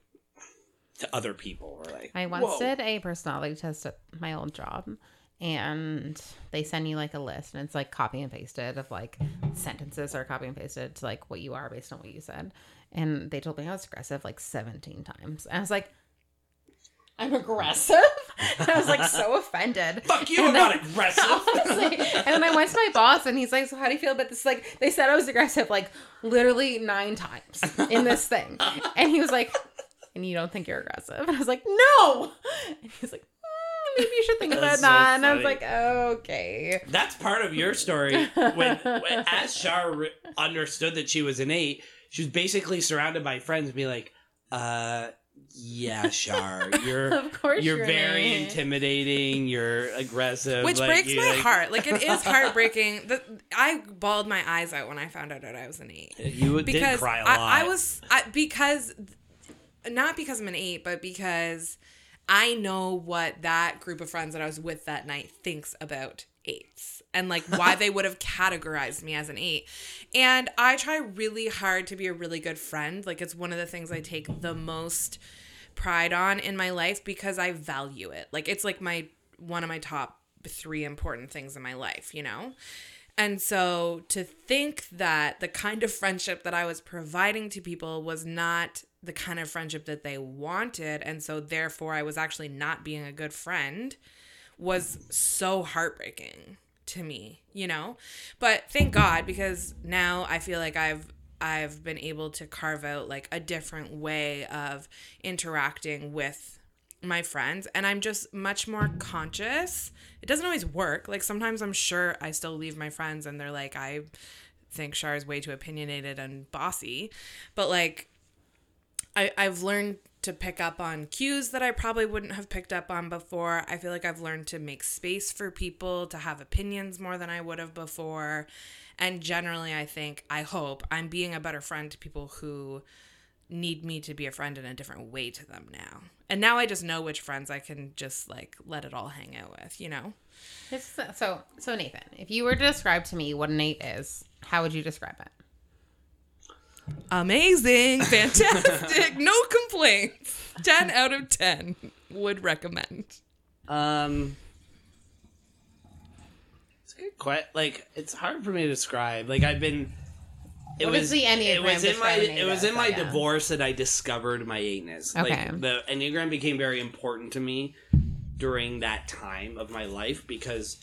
to other people. We're like, I once "Whoa." did a personality test at my old job, and they send you like a list, and it's like copy and pasted of like sentences are copy and pasted to like what you are based on what you said. And they told me I was aggressive like 17 times. And I was like, I'm aggressive? And *laughs* I was like so offended. Fuck you, And I'm then- not aggressive. *laughs* Honestly. And then I went to my boss and he's like, So how do you feel about this? Like they said I was aggressive like literally nine times in this thing. And he was like, And you don't think you're aggressive? And I was like, No. And he's like, "Mm, maybe you should think about That's so that. and I was funny. like, Okay. That's part of your story. *laughs* When, when as Shar re- understood that she was an eight, she was basically surrounded by friends, be like, "Uh, yeah, Shar, *laughs* you're Of course you're you're very eight." intimidating. You're aggressive." Which like, breaks my like- heart. Like it is *laughs* heartbreaking. The, I bawled my eyes out when I found out that I was an eight. You did because cry a lot. I, I was I, because not because I'm an eight, but because I know what that group of friends that I was with that night thinks about eights and like *laughs* why they would have categorized me as an eight. And I try really hard to be a really good friend. Like it's one of the things I take the most pride on in my life because I value it. Like it's like my one of my top three important things in my life, you know? And so to think that the kind of friendship that I was providing to people was not the kind of friendship that they wanted, and so therefore I was actually not being a good friend was so heartbreaking to me, you know? But thank God because now I feel like I've I've been able to carve out like a different way of interacting with my friends and I'm just much more conscious. It doesn't always work. Like sometimes I'm sure I still leave my friends and they're like I think Shar is way too opinionated and bossy. But like I I've learned to pick up on cues that I probably wouldn't have picked up on before. I feel like I've learned to make space for people to have opinions more than I would have before. And generally, I think, I hope I'm being a better friend to people who need me to be a friend in a different way to them now. And now I just know which friends I can just like let it all hang out with, you know? It's, so, so Nathan, if you were to describe to me what an eight is, how would you describe it? Amazing, fantastic, no complaints. 10 out of 10 would recommend. Um, it's a good que- Like it's hard for me to describe. Like I've been. It What does was the Enneagram It was in my. It was in my I guess? divorce that I discovered my eightness. Okay. Like the enneagram became very important to me during that time of my life because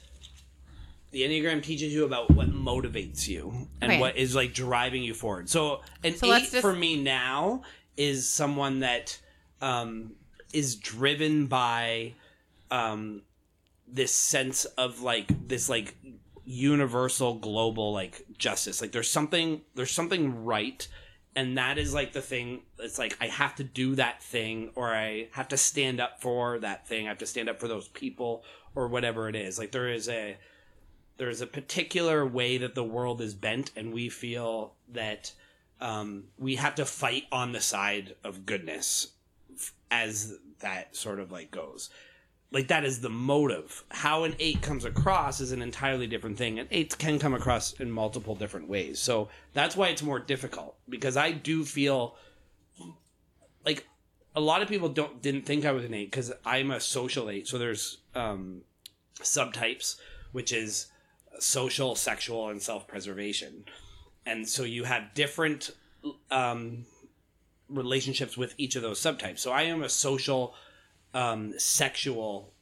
the enneagram teaches you about what motivates you and what is like driving you forward. So an So eight just- for me now is someone that um, is driven by um, this sense of like this like universal global like justice. Like there's something there's something right and that is like the thing it's like i have to do that thing or i have to stand up for that thing i have to stand up for those people or whatever it is like there is a there's a particular way that the world is bent and we feel that um, we have to fight on the side of goodness as that sort of like goes. Like that is the motive. How an eight comes across is an entirely different thing and eights can come across in multiple different ways. So that's why it's more difficult because i do feel like a lot of people don't didn't think i was an eight because i'm a social eight so there's um subtypes which is social sexual and self-preservation and so you have different um relationships with each of those subtypes so i am a social um, sexual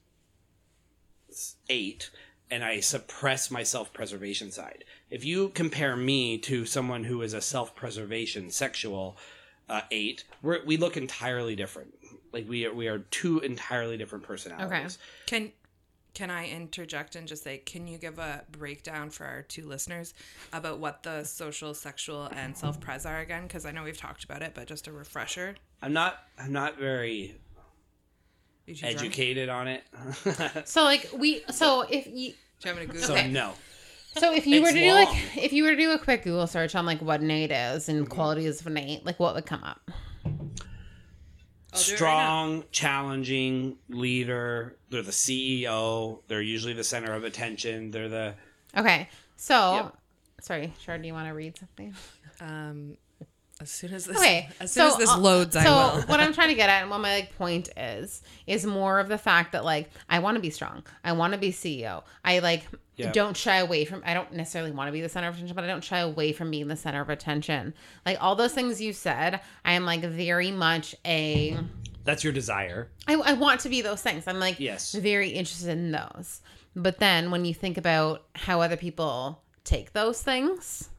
eight and I suppress my self preservation side. If you compare me to someone who is a self preservation sexual uh, eight, we look entirely different. Like we are, we are two entirely different personalities. Okay. Can can I interject and just say, can you give a breakdown for our two listeners about what the social, sexual, and self pres are again? Because I know we've talked about it, but just a refresher. I'm not I'm not very Is you drunk? educated on it, *laughs* So like we, so if you, Do you want me Google? so Okay. no. so if you were It's to do like, if you were to do a quick Google search on like what an eight is Mm-hmm. and qualities of an eight, like what would come up? I'll do right strong, challenging leader. They're the CEO. They're usually the center of attention. They're the Okay, so Yep. sorry, Shar, do you want to read something? Um, as soon as this, Okay, as soon as this uh, loads, I so *laughs* what I'm trying to get at, and what my like point is, is more of the fact that like I want to be strong. I want to be CEO. I like Yeah. don't shy away from. I don't necessarily want to be the center of attention, but I don't shy away from being the center of attention. Like all those things you said, I am like very much a. that's your desire. I, I want to be those things. I'm like Yes. very interested in those. But then when you think about how other people take those things,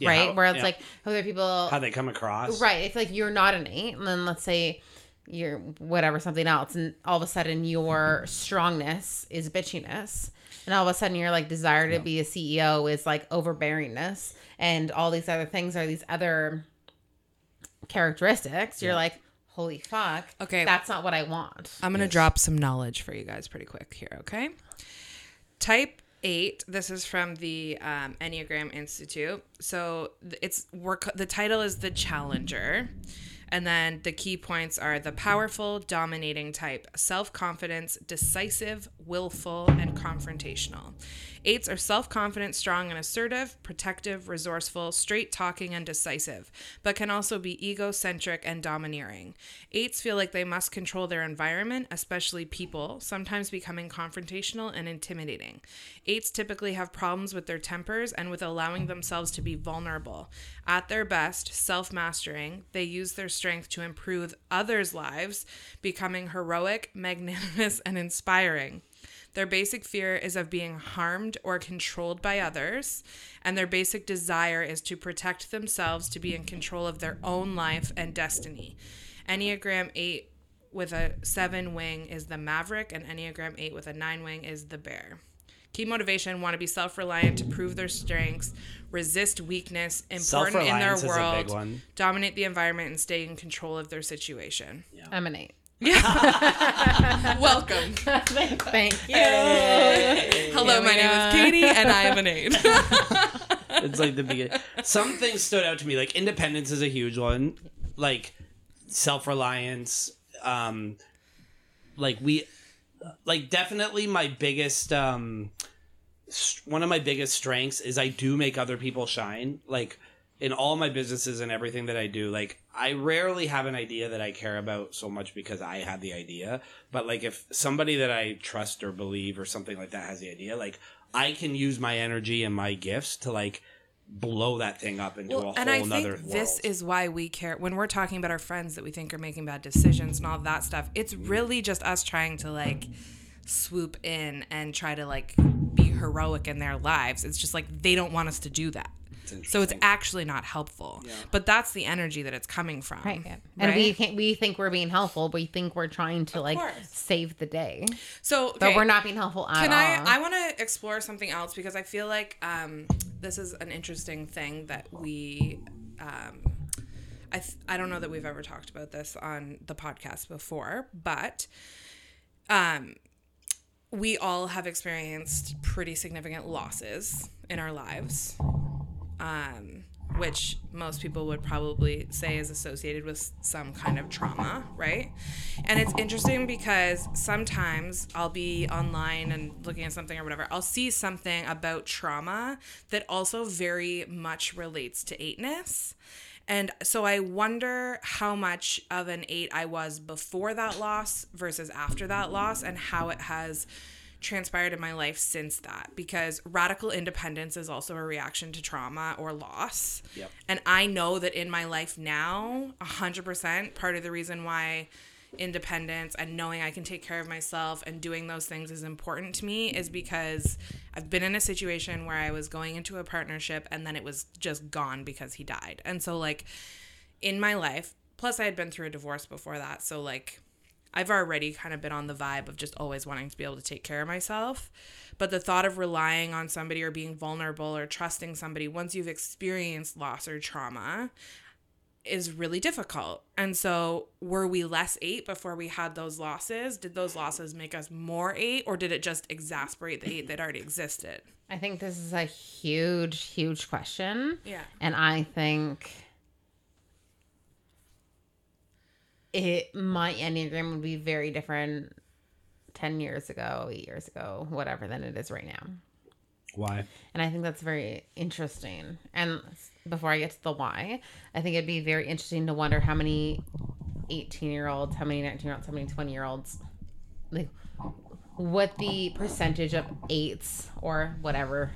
Yeah, right? how- Where it's yeah. like oh, other people how they come across. Right. It's like you're not an eight, and then let's say you're whatever something else, and all of a sudden your strongness is bitchiness, and all of a sudden your like desire to Yeah. be a CEO is like overbearingness, and all these other things are these other characteristics. You're Yeah. like, holy fuck, Okay, that's not what I want. I'm gonna Yes. drop some knowledge for you guys pretty quick here. Okay. Type eight. This is from the um, Enneagram Institute. So it's work. The title is the Challenger, and then the key points are the powerful, dominating type, self confidence, decisive, willful, and confrontational. Eights are self confident, strong, and assertive, protective, resourceful, straight talking, and decisive, but can also be egocentric and domineering. Eights feel like they must control their environment, especially people, sometimes becoming confrontational and intimidating. Eights typically have problems with their tempers and with allowing themselves to be vulnerable. At their best, self mastering, they use their strength to improve others' lives, becoming heroic, magnanimous, *laughs* and inspiring. Their basic fear is of being harmed or controlled by others, and their basic desire is to protect themselves to be in control of their own life and destiny. Enneagram 8 with a 7 wing is the maverick, and Enneagram 8 with a 9 wing is the bear. Key motivation want to be self reliant to prove their strengths, resist weakness, important in their Self-reliance is a big world, dominate the environment, and stay in control of their situation. I'm an eight. *laughs* Welcome. *laughs* Thank you. Hello, Here my name go. is Katie, and I am an eight. It's like the beginning. Some things stood out to me. Like independence is a huge one. Like self reliance. Um, like we, like definitely my biggest. Um, s- one of my biggest strengths is I do make other people shine. Like in all my businesses and everything that I do, like I rarely have an idea that I care about so much because I had the idea. But like if somebody that I trust or believe or something like that has the idea, like I can use my energy and my gifts to like blow that thing up into a whole and I nother think world. this is why we care when we're talking about our friends that we think are making bad decisions and all that stuff. It's mm-hmm. really just us trying to like swoop in and try to like be heroic in their lives. It's just like they don't want us to do that. So it's actually not helpful. But that's the energy that it's coming from. Right. yeah. And we can't, we think we're being helpful. We think we're trying to like course. save the day, So but we're not being helpful at Can all. I? I want to explore something else because I feel like um, this is an interesting thing that we. Um, I th- I don't know that we've ever talked about this on the podcast before, but um, we all have experienced pretty significant losses in our lives, um, which most people would probably say is associated with some kind of trauma, right? And it's interesting because sometimes I'll be online and looking at something or whatever, I'll see something about trauma that also very much relates to eightness. And so I wonder how much of an eight I was before that loss versus after that loss and how it has transpired in my life since that because radical independence is also a reaction to trauma or loss. Yep. And I know that in my life now, 100% part of the reason why independence and knowing I can take care of myself and doing those things is important to me is because I've been in a situation where I was going into a partnership and then it was just gone because he died. And so like in my life, plus I had been through a divorce before that, so like I've already kind of been on the vibe of just always wanting to be able to take care of myself. But the thought of relying on somebody or being vulnerable or trusting somebody once you've experienced loss or trauma is really difficult. And so, were we less eight before we had those losses? Did those losses make us more eight, or did it just exasperate the eight that already existed? I think this is a huge, huge question. Yeah. And I think it my enneagram would be very different ten years ago, eight years ago, whatever, than it is right now. Why? And I think that's very interesting. And before I get to the why, I think it'd be very interesting to wonder how many 18 year olds, how many 19 year olds, how many 20 year olds, like what the percentage of eights or whatever,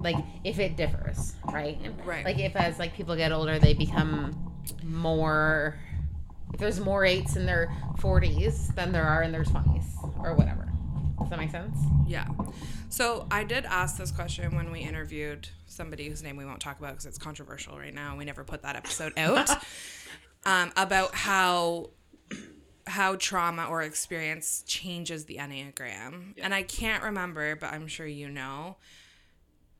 like if it differs, right? Right. Like if as like people get older, they become more, if there's more eights in their 40s than there are in their 20s or whatever. Does that make sense? Yeah. So I did ask this question when we interviewed somebody whose name we won't talk about because it's controversial right now. We never put that episode *laughs* out um, about how how trauma or experience changes the enneagram, and I can't remember, but I'm sure you know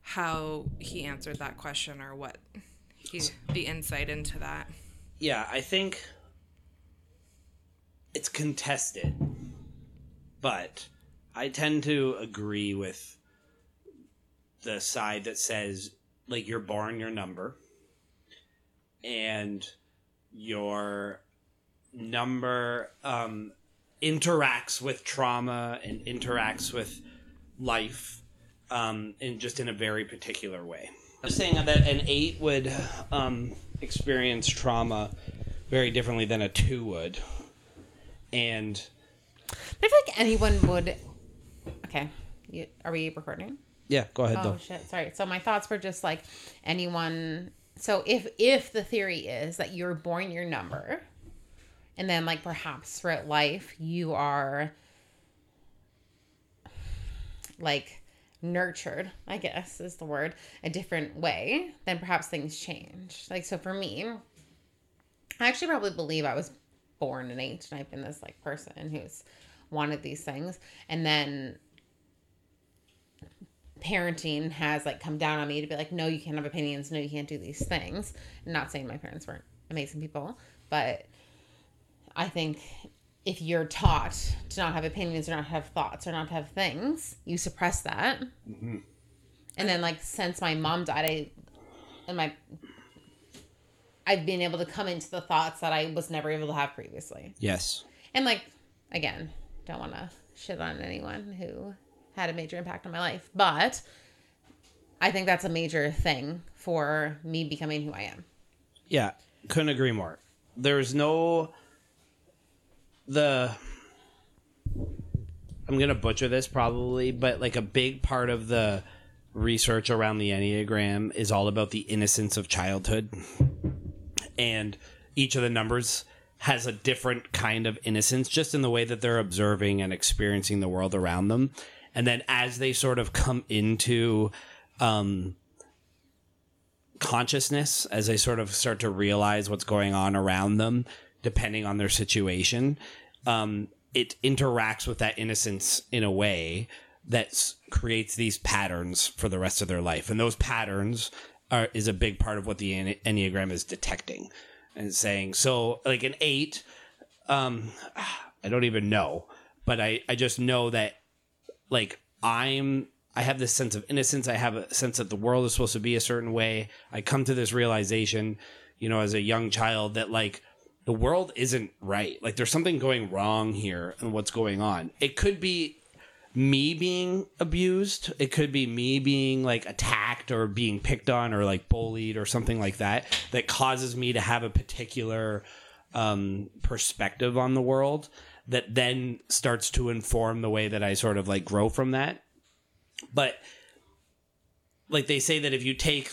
how he answered that question or what he the insight into that. Yeah, I think it's contested, but I tend to agree with the side that says like you're born your number and your number um interacts with trauma and interacts with life um, in just in a very particular way. I'm saying that an eight would um, experience trauma very differently than a two would, and I feel like anyone would. Okay, you, are we recording? yeah, go ahead Oh though. shit! Sorry. So my thoughts were just like anyone. So if if the theory is that you're born your number, and then like perhaps throughout life you are like nurtured, I guess is the word, a different way, then perhaps things change. Like so for me, I actually probably believe I was born an eight, and I've been this like person who's wanted these things, and then parenting has like come down on me to be like, no, you can't have opinions, no, you can't do these things. I'm not saying my parents weren't amazing people, but I think if you're taught to not have opinions or not have thoughts or not have things, you suppress that. Mhm. And then like since my mom died, I and my I've been able to come into the thoughts that I was never able to have previously. Yes. And like again, don't want to shit on anyone who had a major impact on my life, but I think that's a major thing for me becoming who I am. Yeah, couldn't agree more. There's no the I'm gonna butcher this probably, but like a big part of the research around the Enneagram is all about the innocence of childhood. And each of the numbers has a different kind of innocence just in the way that they're observing and experiencing the world around them. And then as they sort of come into um consciousness as they sort of start to realize what's going on around them, depending on their situation, um, it interacts with that innocence in a way that creates these patterns for the rest of their life, and those patterns are is a big part of what the enneagram is detecting and saying. So, like an eight, um, I don't even know, but I I just know that like I'm I have this sense of innocence. I have a sense that the world is supposed to be a certain way. I come to this realization, you know, as a young child that like the world isn't right. Like there's something going wrong here and what's going on. It could be me being abused. It could be me being like attacked or being picked on or like bullied or something like that that causes me to have a particular um, perspective on the world that then starts to inform the way that I sort of like grow from that. But like they say that if you take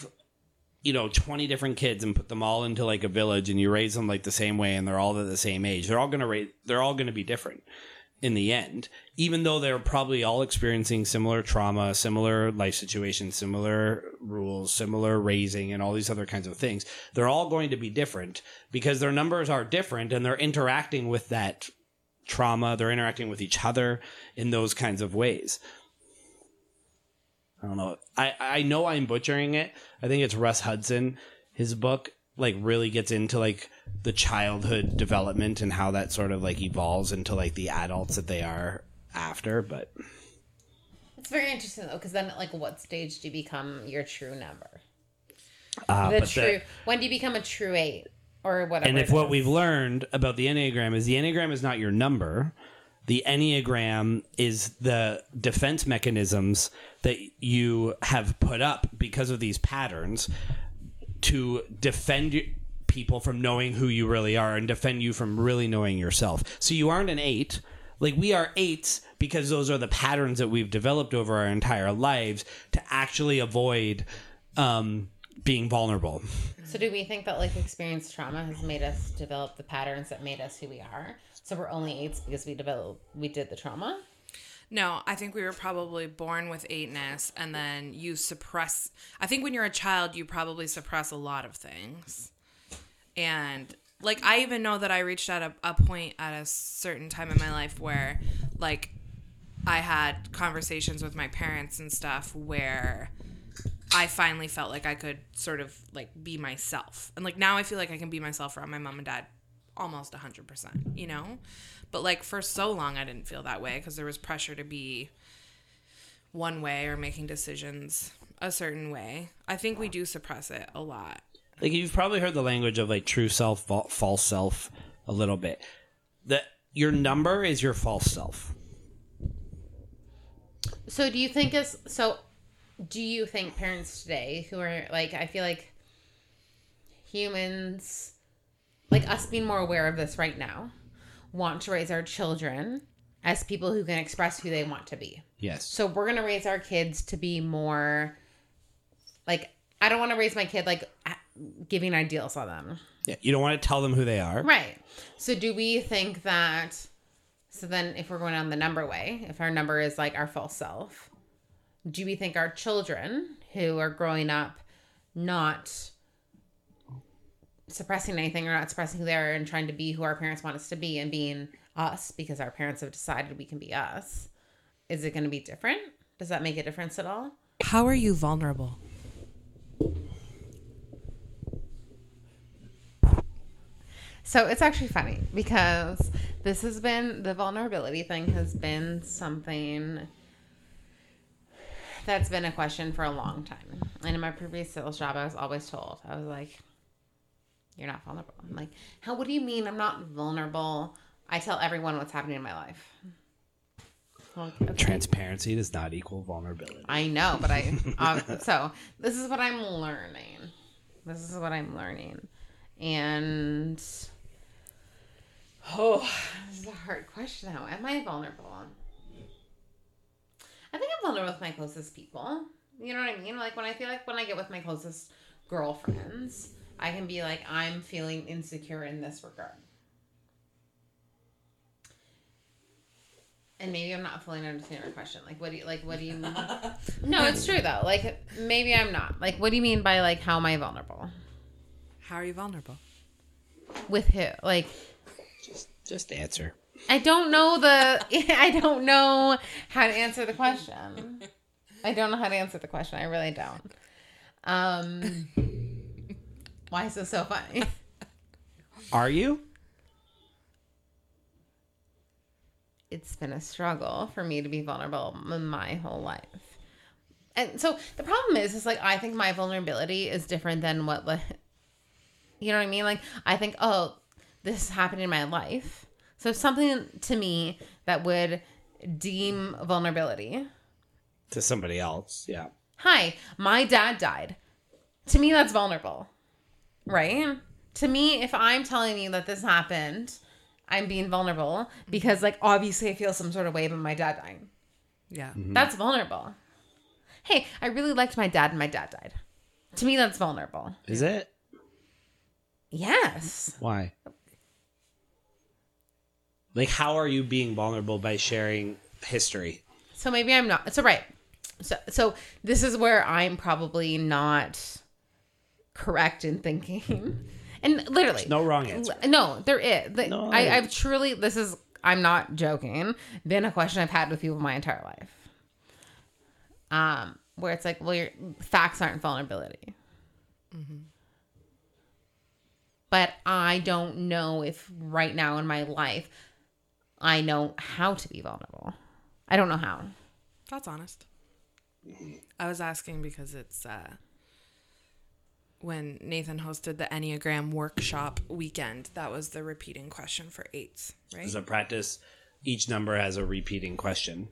you know 20 different kids and put them all into like a village and you raise them like the same way and they're all at the same age, they're all going to rate they're all going to be different in the end, even though they're probably all experiencing similar trauma, similar life situations, similar rules, similar raising, and all these other kinds of things. They're all going to be different because their numbers are different and they're interacting with that trauma. They're interacting with each other in those kinds of ways. I don't know. I, I know I'm butchering it. I think it's Russ Hudson. His book like really gets into like the childhood development and how that sort of like evolves into like the adults that they are after. But It's very interesting though, because then at like what stage do you become your true number? uh, the true the- when do you become a true eight or whatever? and if what is? we've learned about the enneagram is the enneagram is not your number the enneagram is the defense mechanisms that you have put up because of these patterns to defend people from knowing who you really are and defend you from really knowing yourself so you aren't an eight like we are eights because those are the patterns that we've developed over our entire lives to actually avoid um, being vulnerable So do we think that like experienced trauma has made us develop the patterns that made us who we are? So we're only eights because we developed we did the trauma? No, I think we were probably born with eightness, and then you suppress. I think when you're a child, you probably suppress a lot of things. And, like, I even know that I reached at a, a point at a certain time in my life where, like, I had conversations with my parents and stuff where I finally felt like I could sort of, like, be myself. And, like, now I feel like I can be myself around my mom and dad almost 100%, you know? But like for so long, I didn't feel that way because there was pressure to be one way or making decisions a certain way. I think we do suppress it a lot. like you've probably heard the language of like true self false self a little bit that your number is your false self. So do you think is so do you think parents today who are like I feel like humans like us being more aware of this right now want to raise our children as people who can express who they want to be. Yes. So we're going to raise our kids to be more like I don't want to raise my kid like giving ideals on them. Yeah, you don't want to tell them who they are. Right. So do we think that so then if we're going on the number way, if our number is like our false self, do we think our children who are growing up not suppressing anything or not suppressing who they are and trying to be who our parents want us to be and being us because our parents have decided we can be us, is it going to be different? Does that make a difference at all? How are you vulnerable? So it's actually funny because this has been the vulnerability thing has been something that's been a question for a long time. And in my previous sales job, I was always told, I was like, you're not vulnerable. I'm like, how, what do you mean I'm not vulnerable? I tell everyone what's happening in my life. okay. Transparency does not equal vulnerability. I know, but I, *laughs* um, so this is what I'm learning. This is what I'm learning. And Oh, this is a hard question How Am I vulnerable? I think I'm vulnerable with my closest people. You know what I mean? Like when I feel like when I get with my closest girlfriends, I can be like, I'm feeling insecure in this regard. And maybe I'm not fully understanding your question. Like, what do you like? What do you? mean? *laughs* no, it's true though. Like, maybe I'm not. Like, what do you mean by like how am I vulnerable? How are you vulnerable? With who? Like, just just answer. I don't know the *laughs* I don't know how to answer the question. *laughs* I don't know how to answer the question. I really don't. Um why is this so funny? *laughs* Are you? It's been a struggle for me to be vulnerable my whole life. And so the problem is is like I think my vulnerability is different than what like *laughs* you know what I mean? Like I think, oh, this happened in my life. So something to me that would deem vulnerability to somebody else. Yeah. Hi, my dad died. To me, that's vulnerable, right? To me, if I'm telling you that this happened, I'm being vulnerable because, like, obviously, I feel some sort of way about my dad dying. Yeah. Mm-hmm. That's vulnerable. Hey, I really liked my dad and my dad died. To me, that's vulnerable. Is it? Yes. Why? Like, how are you being vulnerable by sharing history? So maybe I'm not. So right. So so this is where I'm probably not correct in thinking. *laughs* And literally, There's no wrong answer. No, there is. The, No, I, I- I've truly. This is. I'm not joking. Been a question I've had with people my entire life. Um, where it's like, well, your facts aren't vulnerability. Mm-hmm. But I don't know if right now in my life I know how to be vulnerable. I don't know how. That's honest. I was asking because it's uh, when Nathan hosted the Enneagram workshop weekend. That was the repeating question for eights, right? As a practice, each number has a repeating question.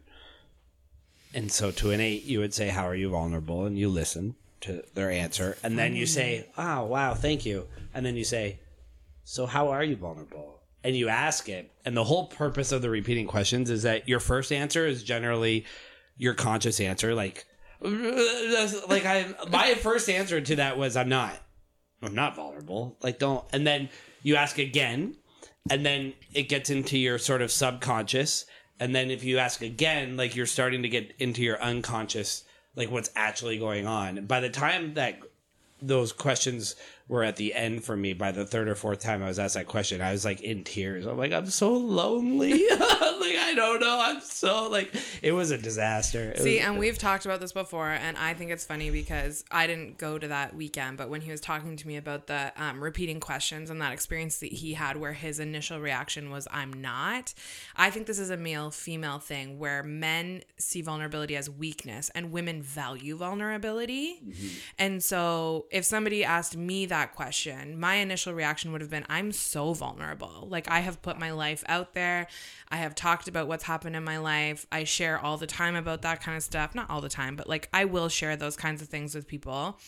And so to an eight, you would say, How are you vulnerable? And you listen to their answer. And then you say, Oh, wow, thank you. And then you say, So how are you vulnerable? And you ask it. And the whole purpose of the repeating questions is that your first answer is generally your conscious answer. Like, like I, my first answer to that was, I'm not. I'm not vulnerable. Like, don't. And then you ask again, and then it gets into your sort of subconscious and then if you ask again like you're starting to get into your unconscious like what's actually going on by the time that those questions were at the end for me by the third or fourth time i was asked that question i was like in tears i'm like i'm so lonely *laughs* like i don't know i'm so like it was a disaster It See, was- and we've talked about this before, and I think it's funny because I didn't go to that weekend, but when he was talking to me about the um, repeating questions and that experience that he had where his initial reaction was, I'm not, I think this is a male female thing where men see vulnerability as weakness and women value vulnerability. And so if somebody asked me that that question, my initial reaction would have been I'm so vulnerable. Like, I have put my life out there. I have talked about what's happened in my life. I share all the time about that kind of stuff. Not all the time, but like, I will share those kinds of things with people.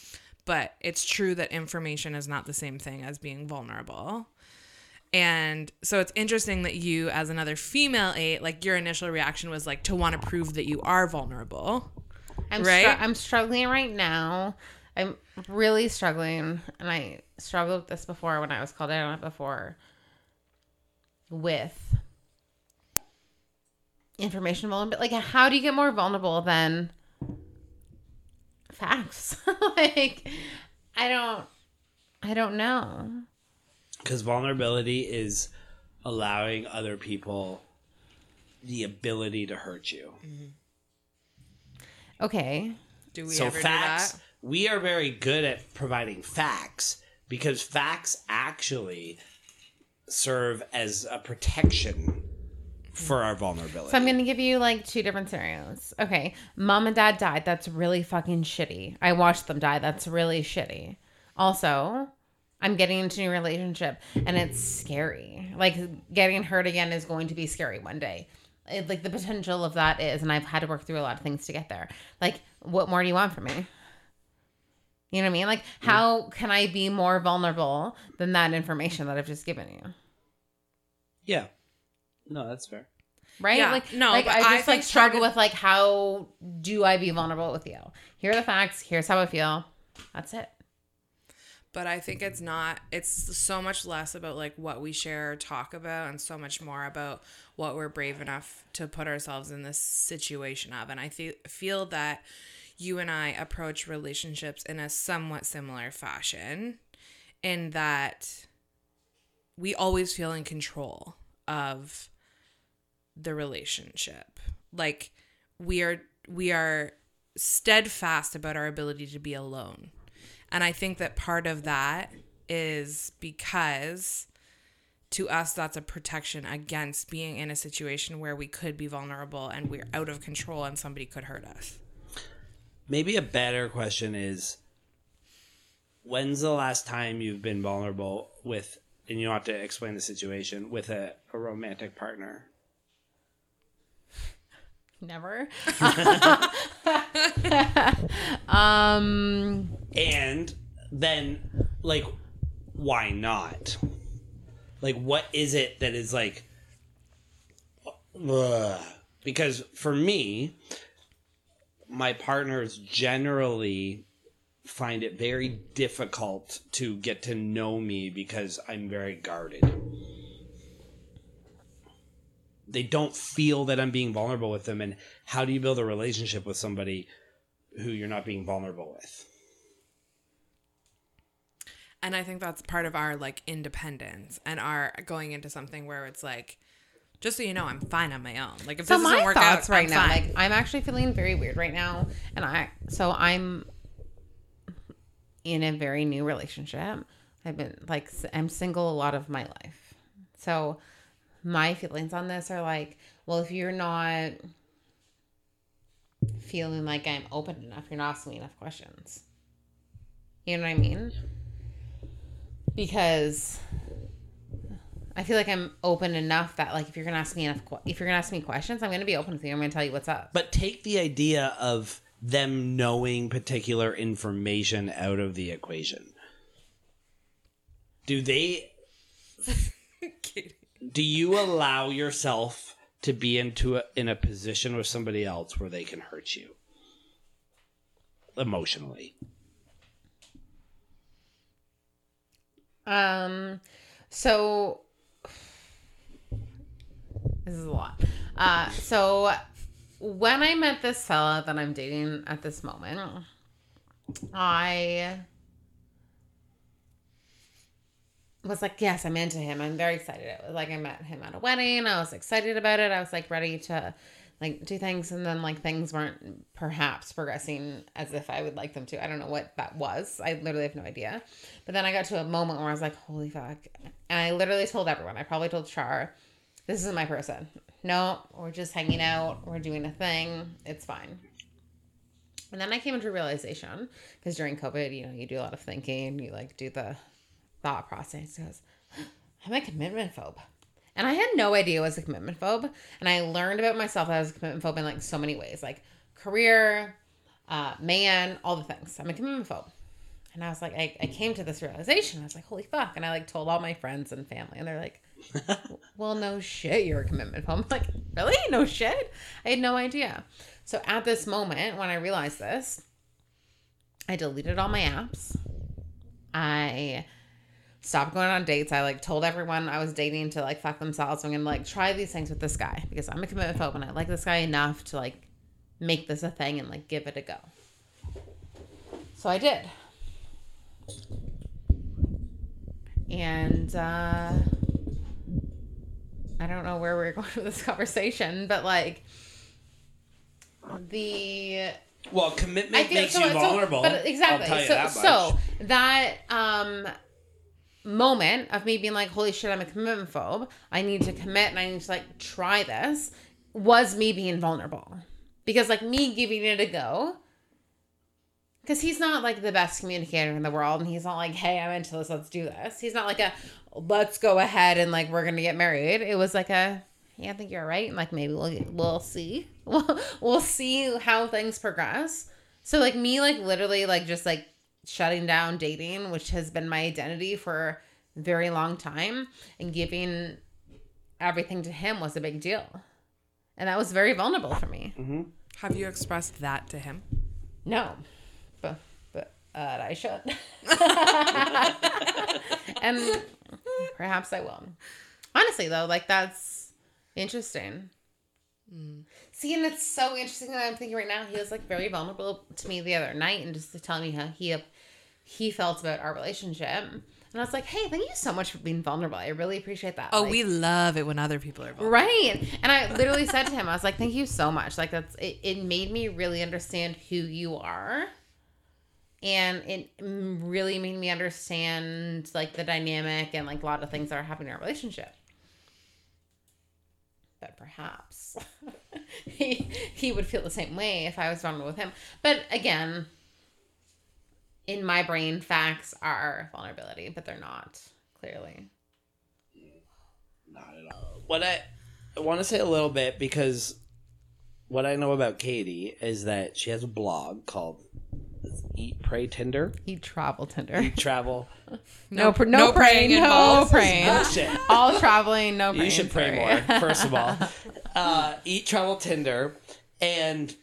But it's true that information is not the same thing as being vulnerable. And so it's interesting that you, as another female eight, like your initial reaction was like to want to prove that you are vulnerable. I'm Right? str- I'm struggling right now. I'm really struggling, and I struggled with this before when I was called out on it before. With information vulnerability, like how do you get more vulnerable than facts? *laughs* like, I don't, I don't know. Because vulnerability is allowing other people the ability to hurt you. Mm-hmm. Okay, Do we so ever facts, do that? we are very good at providing facts because facts actually serve as a protection for our vulnerability. So I'm gonna give you like two different scenarios. Okay, mom and dad died. That's really fucking shitty. I watched them die. That's really shitty. Also, I'm getting into a new relationship and it's scary. Like getting hurt again is going to be scary one day. It, like the potential of that is, and I've had to work through a lot of things to get there. Like, what more do you want from me? You know what I mean? Like, how can I be more vulnerable than that information that I've just given you? yeah. No, that's fair. right? Yeah, like no, like but I I just like struggle target- with like how do I be vulnerable with you? Here are the facts. Here's how I feel. That's it. But I think it's not, it's so much less about like what we share or talk about and so much more about what we're brave enough to put ourselves in this situation of. And I fe- feel that you and I approach relationships in a somewhat similar fashion in that we always feel in control of the relationship. Like we are we are steadfast about our ability to be alone. And I think that part of that is because to us that's a protection against being in a situation where we could be vulnerable and we're out of control and somebody could hurt us. Maybe a better question is when's the last time you've been vulnerable with and you don't have to explain the situation with a, a romantic partner? Never. *laughs* um And then like why not? Like what is it that is like ugh. because for me my partners generally find it very difficult to get to know me because I'm very guarded. They don't feel that I'm being vulnerable with them and how do you build a relationship with somebody who you're not being vulnerable with? And I think that's part of our like independence and our going into something where it's like just so you know I'm fine on my own. Like if so this doesn't my work thoughts out right I'm now, fine. like I'm actually feeling very weird right now. And I so I'm in a very new relationship. I've been like I'm single a lot of my life. So my feelings on this are like, well, if you're not feeling like I'm open enough, you're not asking me enough questions. You know what I mean? Because I feel like I'm open enough that like if you're gonna ask me enough, if you're gonna ask me questions, I'm gonna be open with you. I'm gonna tell you what's up. But take the idea of them knowing particular information out of the equation. Do they. *laughs* do you allow yourself to be into a, in a position with somebody else where they can hurt you emotionally? Um, so this is a lot. Uh, so when I met this fella that I'm dating at this moment, I was like, yes, I'm into him. I'm very excited. It was like I met him at a wedding. I was excited about it. I was like ready to like do things and then like things weren't perhaps progressing as if I would like them to. I don't know what that was. I literally have no idea. But then I got to a moment where I was like, holy fuck. And I literally told everyone. I probably told Shar, this is my person. No, we're just hanging out. We're doing a thing. It's fine. And then I came into realization because during COVID, you know, you do a lot of thinking, you like do the thought process. Goes, I'm a commitment phobe. And I had no idea I was a commitment phobe. And I learned about myself that I was a commitment phobe in like so many ways, like career, uh, man, all the things. I'm a commitment phobe. And I was like, I, I came to this realization. I was like, holy fuck. And I like told all my friends and family, and they're like, *laughs* well, no shit, you're a commitment phobe. I'm like, really? No shit? I had no idea. So at this moment, when I realized this, I deleted all my apps. I stopped going on dates. I like told everyone I was dating to like fuck themselves. I'm gonna like try these things with this guy because I'm a commitment phobe and I like this guy enough to like make this a thing and like give it a go. So I did. And uh I don't know where we're *laughs* going with this conversation, but like the Well, commitment makes you so- vulnerable. but exactly. I'll tell you so, that so that um moment of me being like, "Holy shit, I'm a commitment phobe. I need to commit and I need to like try this," was me being vulnerable because like me giving it a go. Because he's not like the best communicator in the world, and he's not like, "Hey, I'm into this. Let's do this." He's not like a, "Let's go ahead and like we're gonna get married." It was like a, "Yeah, I think you're right." And like maybe we'll we'll see. *laughs* We'll we'll see how things progress. So like me like literally like just like shutting down dating, which has been my identity for a very long time, and giving everything to him was a big deal. And that was very vulnerable for me. Mm-hmm. Have you expressed that to him? No. But but uh, I should. *laughs* and perhaps I will. Honestly though, like that's interesting. See, and it's so interesting that I'm thinking right now. He was like very vulnerable to me the other night, and just telling me how he uh, he felt about our relationship. And I was like, "Hey, thank you so much for being vulnerable. I really appreciate that." Oh, Like, we love it when other people are vulnerable. right. And I literally said to him, "I was like, thank you so much. Like that's it. It made me really understand who you are." And it really made me understand like the dynamic and like a lot of things that are happening in our relationship but perhaps *laughs* he he would feel the same way if I was vulnerable with him. But again, in my brain, facts are vulnerability, but they're not clearly. Not at all. What I, I want to say a little bit because what I know about Katie is that she has a blog called Eat Pray Tinder. Eat travel Tinder. Eat Travel. *laughs* No, pr- no, praying, no praying. Bullshit. All traveling, no praying. You should pray sorry. more, first of all. *laughs* Uh, Eat Travel Tinder. And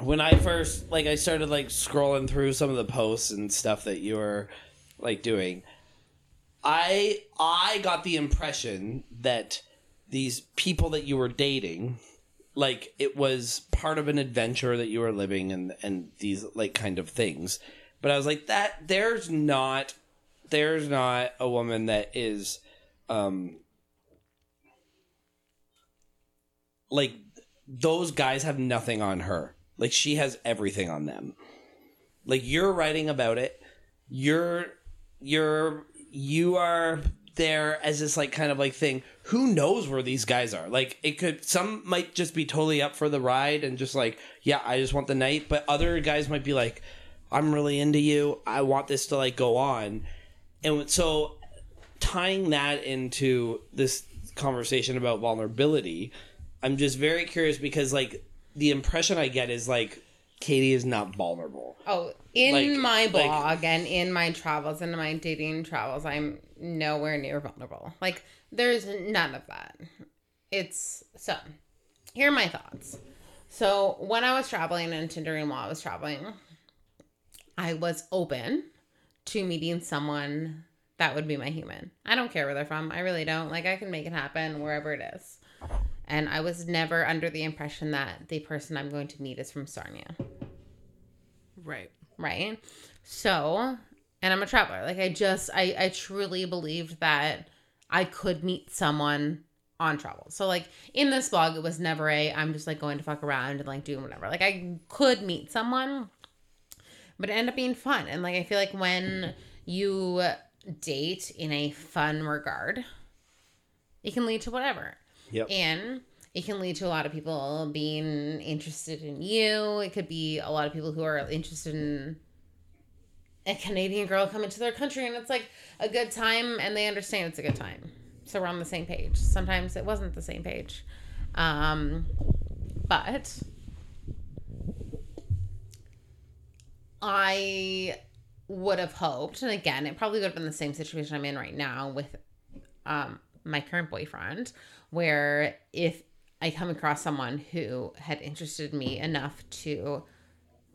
when I first, like, I started, like, scrolling through some of the posts and stuff that you were, like, doing, I I got the impression that these people that you were dating, like, it was part of an adventure that you were living and, and these, like, kind of things. But I was like, that, there's not, there's not a woman that is, um, like those guys have nothing on her. Like she has everything on them. Like you're writing about it. You're you're you are there as this like kind of like thing. Who knows where these guys are? Like it could some might just be totally up for the ride and just like, yeah, I just want the night, but other guys might be like, I'm really into you. I want this to like go on. And so tying that into this conversation about vulnerability, I'm just very curious because like the impression I get is like Katie is not vulnerable. Oh, in Like- my like- blog and in my travels and my dating travels, I'm nowhere near vulnerable. Like, there's none of that. It's so. Here are my thoughts. So when I was traveling and Tindering while I was traveling, I was open to meeting someone that would be my human. I don't care where they're from. I really don't. Like I can make it happen wherever it is. And I was never under the impression that the person I'm going to meet is from Sarnia. Right. right? So and i'm a traveler. Like i just i i truly believed that i could meet someone on travel. So like in this blog it was never a i'm just like going to fuck around and like doing whatever. Like i could meet someone but it ended up being fun. And like i feel like when you date in a fun regard it can lead to whatever Yep. and it can lead to a lot of people being interested in you. It could be a lot of people who are interested in a Canadian girl coming to their country and it's like a good time and they understand it's a good time. So we're on the same page. Sometimes it wasn't the same page. Um, but I would have hoped, and again, it probably would have been the same situation I'm in right now with um, my current boyfriend, where if I come across someone who had interested me enough to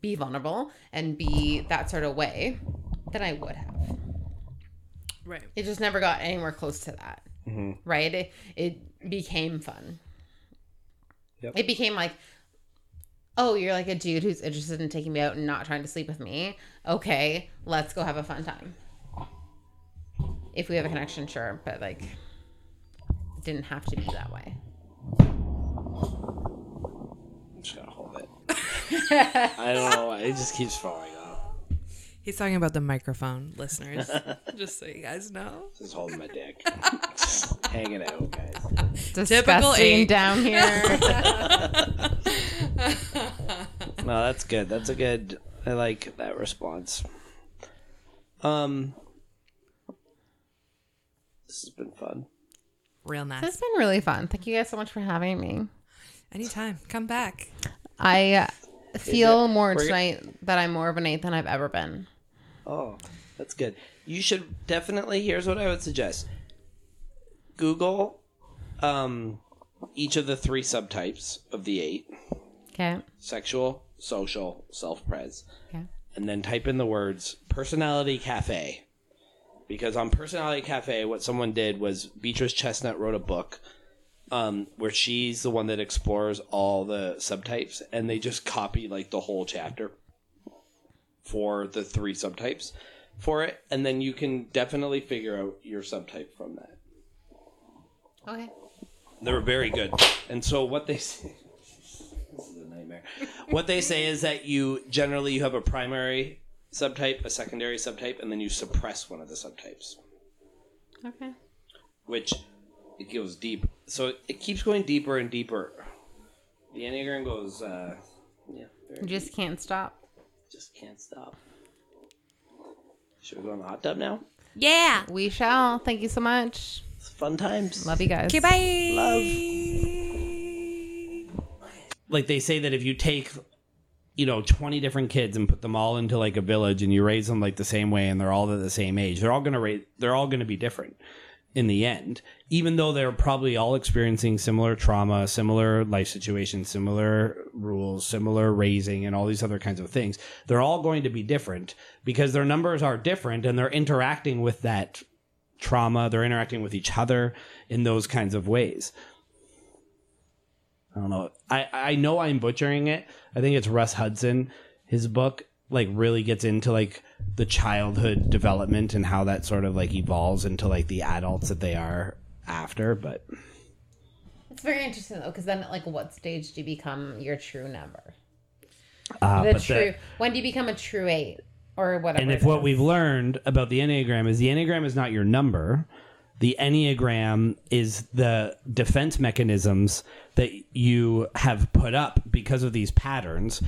be vulnerable and be that sort of way, then I would have. Right. It just never got anywhere close to that. Mm-hmm. Right? It, it became fun. Yep. It became like, oh, you're like a dude who's interested in taking me out and not trying to sleep with me. Okay, let's go have a fun time. If we have a connection, sure, but like, it didn't have to be that way. I'm just gonna hold it. *laughs* I don't know why. It just keeps falling off. He's talking about the microphone, listeners. *laughs* just so you guys know. Just holding my dick. *laughs* just hanging out, guys. Disgusting eight. down here. No, that's good. That's a good. I like that response. Um, this has been fun. Real nice. this has been really fun. Thank you guys so much for having me. Anytime. Come back. I uh, feel more We're- tonight that I'm more of an eight than I've ever been. Oh, that's good. You should definitely. Here's what I would suggest: Google um, each of the three subtypes of the eight: Okay. sexual, social, self-pres, Okay. and then type in the words "personality cafe." Because on Personality Cafe, what someone did was Beatrice Chestnut wrote a book um, where she's the one that explores all the subtypes, and they just copy like the whole chapter for the three subtypes for it, and then you can definitely figure out your subtype from that. Okay. They were very good, and so what they say. *laughs* This is a nightmare. What they say is that you generally you have a primary subtype, a secondary subtype, and then you suppress one of the subtypes, Okay. which it goes deep. So it keeps going deeper and deeper. The enneagram goes, uh, yeah, very You just can't stop. just can't stop. Should we go in the hot tub now? Yeah. We shall. Thank you so much. It's fun times. Love you guys. Okay, bye. Like they say that if you take, you know, twenty different kids and put them all into like a village and you raise them like the same way and they're all at the same age, they're all gonna rate. They're all gonna be different in the end, even though they're probably all experiencing similar trauma, similar life situations, similar rules, similar raising, and all these other kinds of things. They're all going to be different because their numbers are different and they're interacting with that trauma. They're interacting with each other in those kinds of ways. I don't know. I, I know I'm butchering it. I think it's Russ Hudson. His book like really gets into like the childhood development and how that sort of like evolves into like the adults that they are after. But It's very interesting though, because then at like what stage do you become your true number? uh, the true. the- when do you become a true eight or whatever? and if what is? we've learned about the enneagram is the enneagram is not your number. The enneagram is the defense mechanisms that you have put up because of these patterns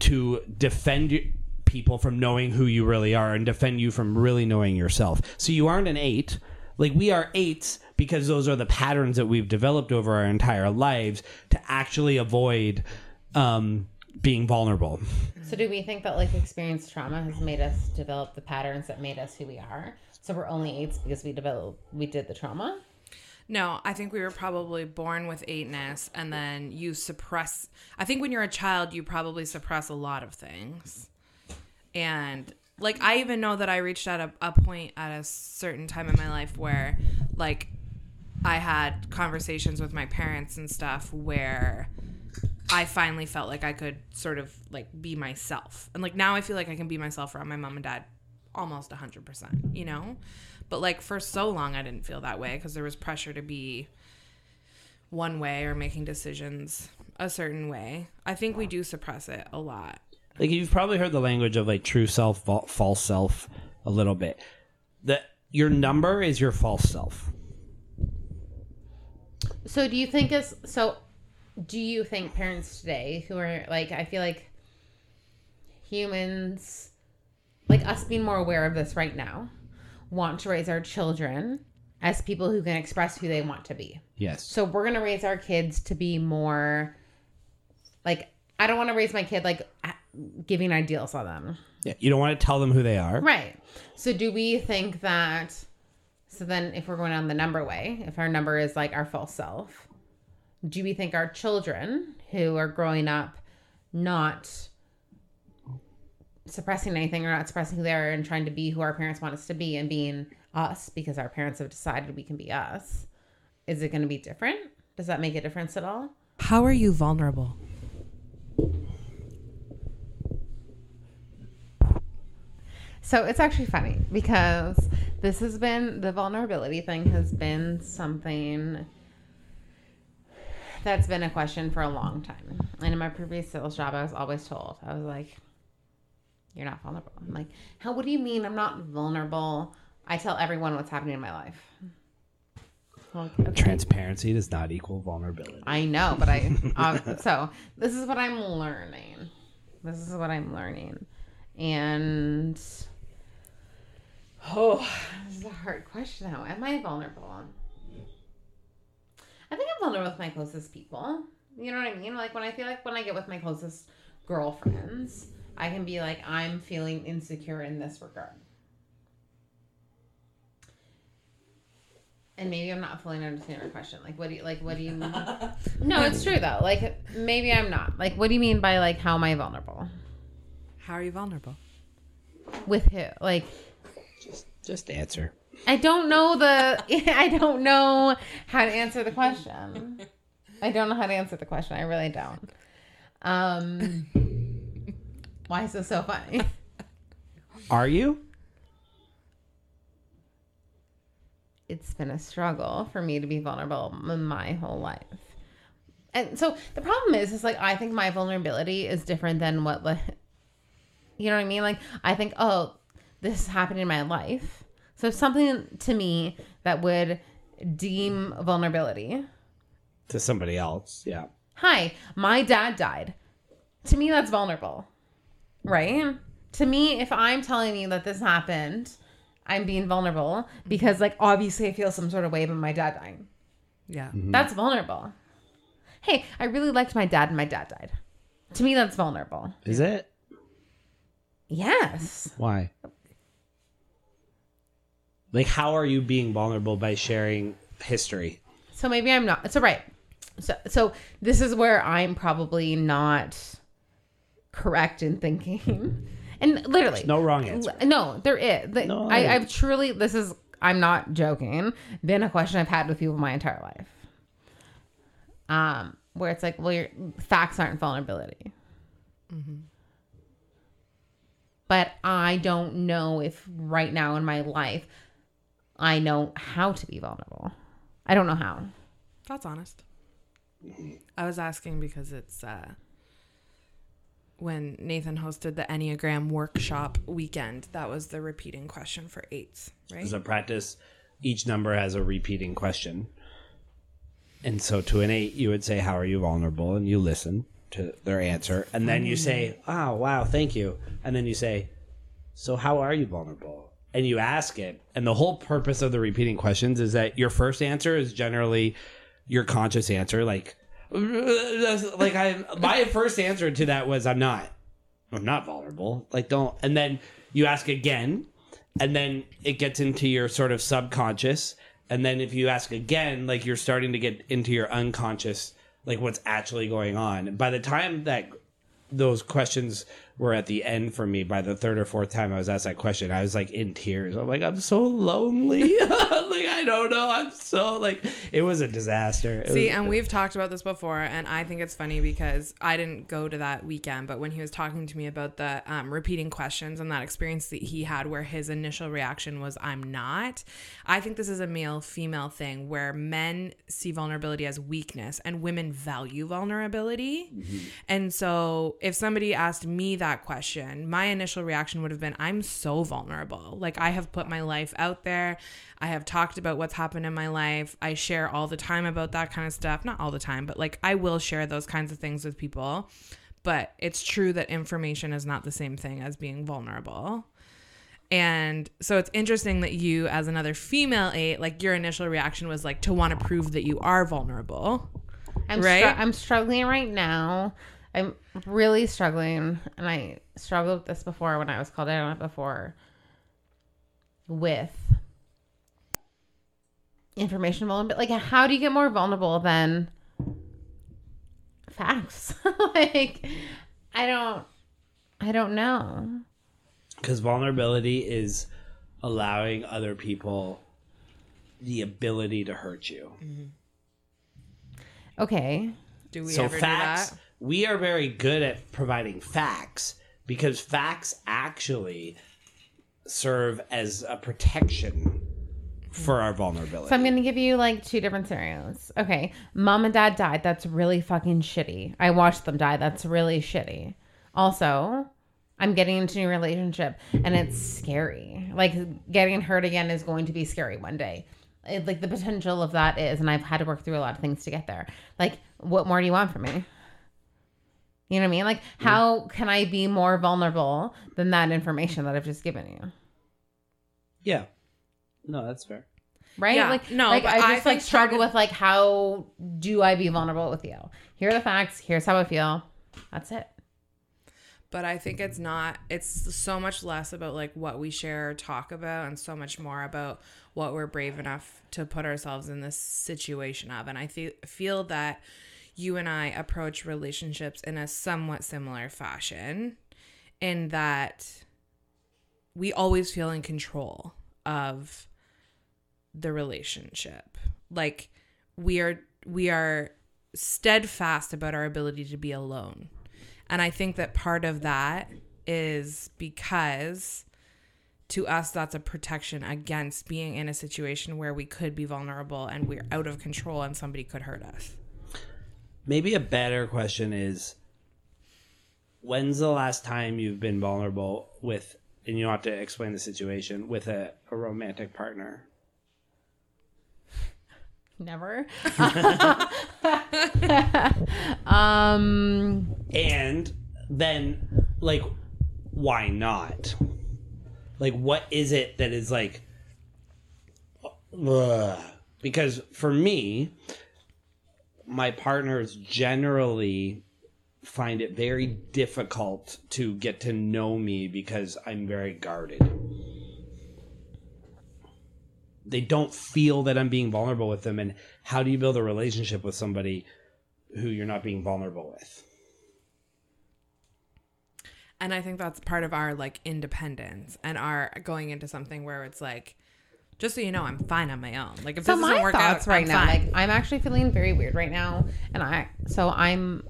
to defend people from knowing who you really are and defend you from really knowing yourself. So you aren't an eight. Like we are eights because those are the patterns that we've developed over our entire lives to actually avoid um, being vulnerable. So do we think that like experienced trauma has made us develop the patterns that made us who we are? So we're only eights because we developed we did the trauma. No, I think we were probably born with eightness, and then you suppress. I think when you're a child, you probably suppress a lot of things. And like, I even know that I reached at a, a point at a certain time in my life where, like, I had conversations with my parents and stuff where I finally felt like I could sort of like be myself. And like now I feel like I can be myself around my mom and dad almost 100%, you know? But like for so long I didn't feel that way because there was pressure to be one way or making decisions a certain way. I think we do suppress it a lot. like you've probably heard the language of like true self false self a little bit that your number is your false self So do you think is so? Do you think parents today who are like I feel like humans, like us being more aware of this right now, want to raise our children as people who can express who they want to be. Yes. So we're gonna raise our kids to be more like I don't want to raise my kid like giving ideals on them. Yeah. You don't want to tell them who they are. Right. So do we think that so then if we're going on the number way, if our number is like our full self, do we think our children who are growing up not suppressing anything or not suppressing who they are and trying to be who our parents want us to be and being us because our parents have decided we can be us, is it going to be different? Does that make a difference at all? How are you vulnerable? So it's actually funny because this has been the vulnerability thing has been something that's been a question for a long time. And in my previous sales job, I was always told, I was like, you're not vulnerable. I'm like, how, what do you mean I'm not vulnerable? I tell everyone what's happening in my life. Okay. Transparency does not equal vulnerability. I know, but I um, *laughs* so this is what I'm learning. This is what I'm learning, and oh, this is a hard question. How am I vulnerable? I think I'm vulnerable with my closest people. You know what I mean? Like when I feel like when I get with my closest girlfriends, I can be like, I'm feeling insecure in this regard. And maybe I'm not fully understanding your question. Like, what do you like? What do you? Mean? *laughs* no, it's true though. Like, maybe I'm not. Like, what do you mean by like how am I vulnerable? How are you vulnerable? With who? Like, Just just answer. I don't know the. *laughs* I don't know how to answer the question. *laughs* I don't know how to answer the question. I really don't. Um, why is this so funny? *laughs* Are you? it's been a struggle for me to be vulnerable my whole life. And so the problem is, is like I think my vulnerability is different than what like, *laughs* you know what I mean? Like I think, oh, this happened in my life. So something to me that would deem vulnerability. To somebody else. Yeah. Hi, my dad died. To me, that's vulnerable, right? To me, if I'm telling you that this happened, I'm being vulnerable because, like, obviously I feel some sort of way about my dad dying. Yeah. Mhm. That's vulnerable. Hey, I really liked my dad and my dad died. To me, that's vulnerable. Is it? Yes. Why? Like, how are you being vulnerable by sharing history? So maybe I'm not. So right. So so this is where I'm probably not correct in thinking. *laughs* And literally, There's no wrong answer. L- No, there is. The- No. I, I've truly, this is, I'm not joking, been a question I've had with people my entire life. Um, where it's like, well, your facts aren't vulnerability. Mm-hmm. But I don't know if right now in my life I know how to be vulnerable. I don't know how. That's honest. I was asking because it's uh, when Nathan hosted the Enneagram workshop weekend. That was the repeating question for eights, right? As a practice, each number has a repeating question. And so to an eight, you would say, How are you vulnerable? And you listen to their answer. And then you say, Oh, wow, thank you. And then you say, So how are you vulnerable? And you ask it. And the whole purpose of the repeating questions is that your first answer is generally your conscious answer. Like, like I, my first answer to that was, I'm not. I'm not vulnerable. Like, don't. And then you ask again, and then it gets into your sort of subconscious and then if you ask again like you're starting to get into your unconscious like what's actually going on by the time that those questions were at the end for me by the third or fourth time i was asked that question. I was like in tears. I'm like i'm so lonely. *laughs* Like i don't know. I'm so like it was a disaster. It See, was- and we've talked about this before, and I think it's funny because I didn't go to that weekend, but when he was talking to me about the um, repeating questions and that experience that he had where his initial reaction was, I'm not, I think this is a male female thing where men see vulnerability as weakness and women value vulnerability. And so if somebody asked me that that question, my initial reaction would have been I'm so vulnerable. Like, I have put my life out there. I have talked about what's happened in my life. I share all the time about that kind of stuff. Not all the time, but like, I will share those kinds of things with people. But it's true that information is not the same thing as being vulnerable. And so it's interesting that you, as another female eight, like your initial reaction was like to want to prove that you are vulnerable. I'm Right? str- I'm struggling right now. I'm really struggling, and I struggled with this before when I was called out on it before. With information vulnerability, like how do you get more vulnerable than facts? *laughs* like, I don't, I don't know. Because vulnerability is allowing other people the ability to hurt you. Mm-hmm. Okay, Do we so ever facts, do that? We are very good at providing facts because facts actually serve as a protection for our vulnerability. So I'm gonna give you like two different scenarios. Okay, mom and dad died. That's really fucking shitty. I watched them die. That's really shitty. Also, I'm getting into a new relationship and it's scary. Like getting hurt again is going to be scary one day. It, like the potential of that is, and I've had to work through a lot of things to get there. Like, what more do you want from me? You know what I mean? Like, how can I be more vulnerable than that information that I've just given you? yeah. No, that's fair. right? Yeah, like no, like but I I just like struggle talking- with like how do I be vulnerable with you? Here are the facts. Here's how I feel. That's it. But I think it's not, it's so much less about like what we share or talk about and so much more about what we're brave enough to put ourselves in this situation of. And I fe- feel that you and I approach relationships in a somewhat similar fashion in that we always feel in control of the relationship. Like we are we are steadfast about our ability to be alone. And I think that part of that is because to us that's a protection against being in a situation where we could be vulnerable and we're out of control and somebody could hurt us. Maybe a better question is when's the last time you've been vulnerable with and you don't have to explain the situation with a, a romantic partner? Never. *laughs* *laughs* um And then like why not? Like what is it that is like ugh. because for me my partners generally find it very difficult to get to know me because I'm very guarded. They don't feel that I'm being vulnerable with them and how do you build a relationship with somebody who you're not being vulnerable with? And I think that's part of our like independence and our going into something where it's like just so you know, I'm fine on my own. Like if so this doesn't work out, right I'm now, fine. like I'm actually feeling very weird right now. And I so I'm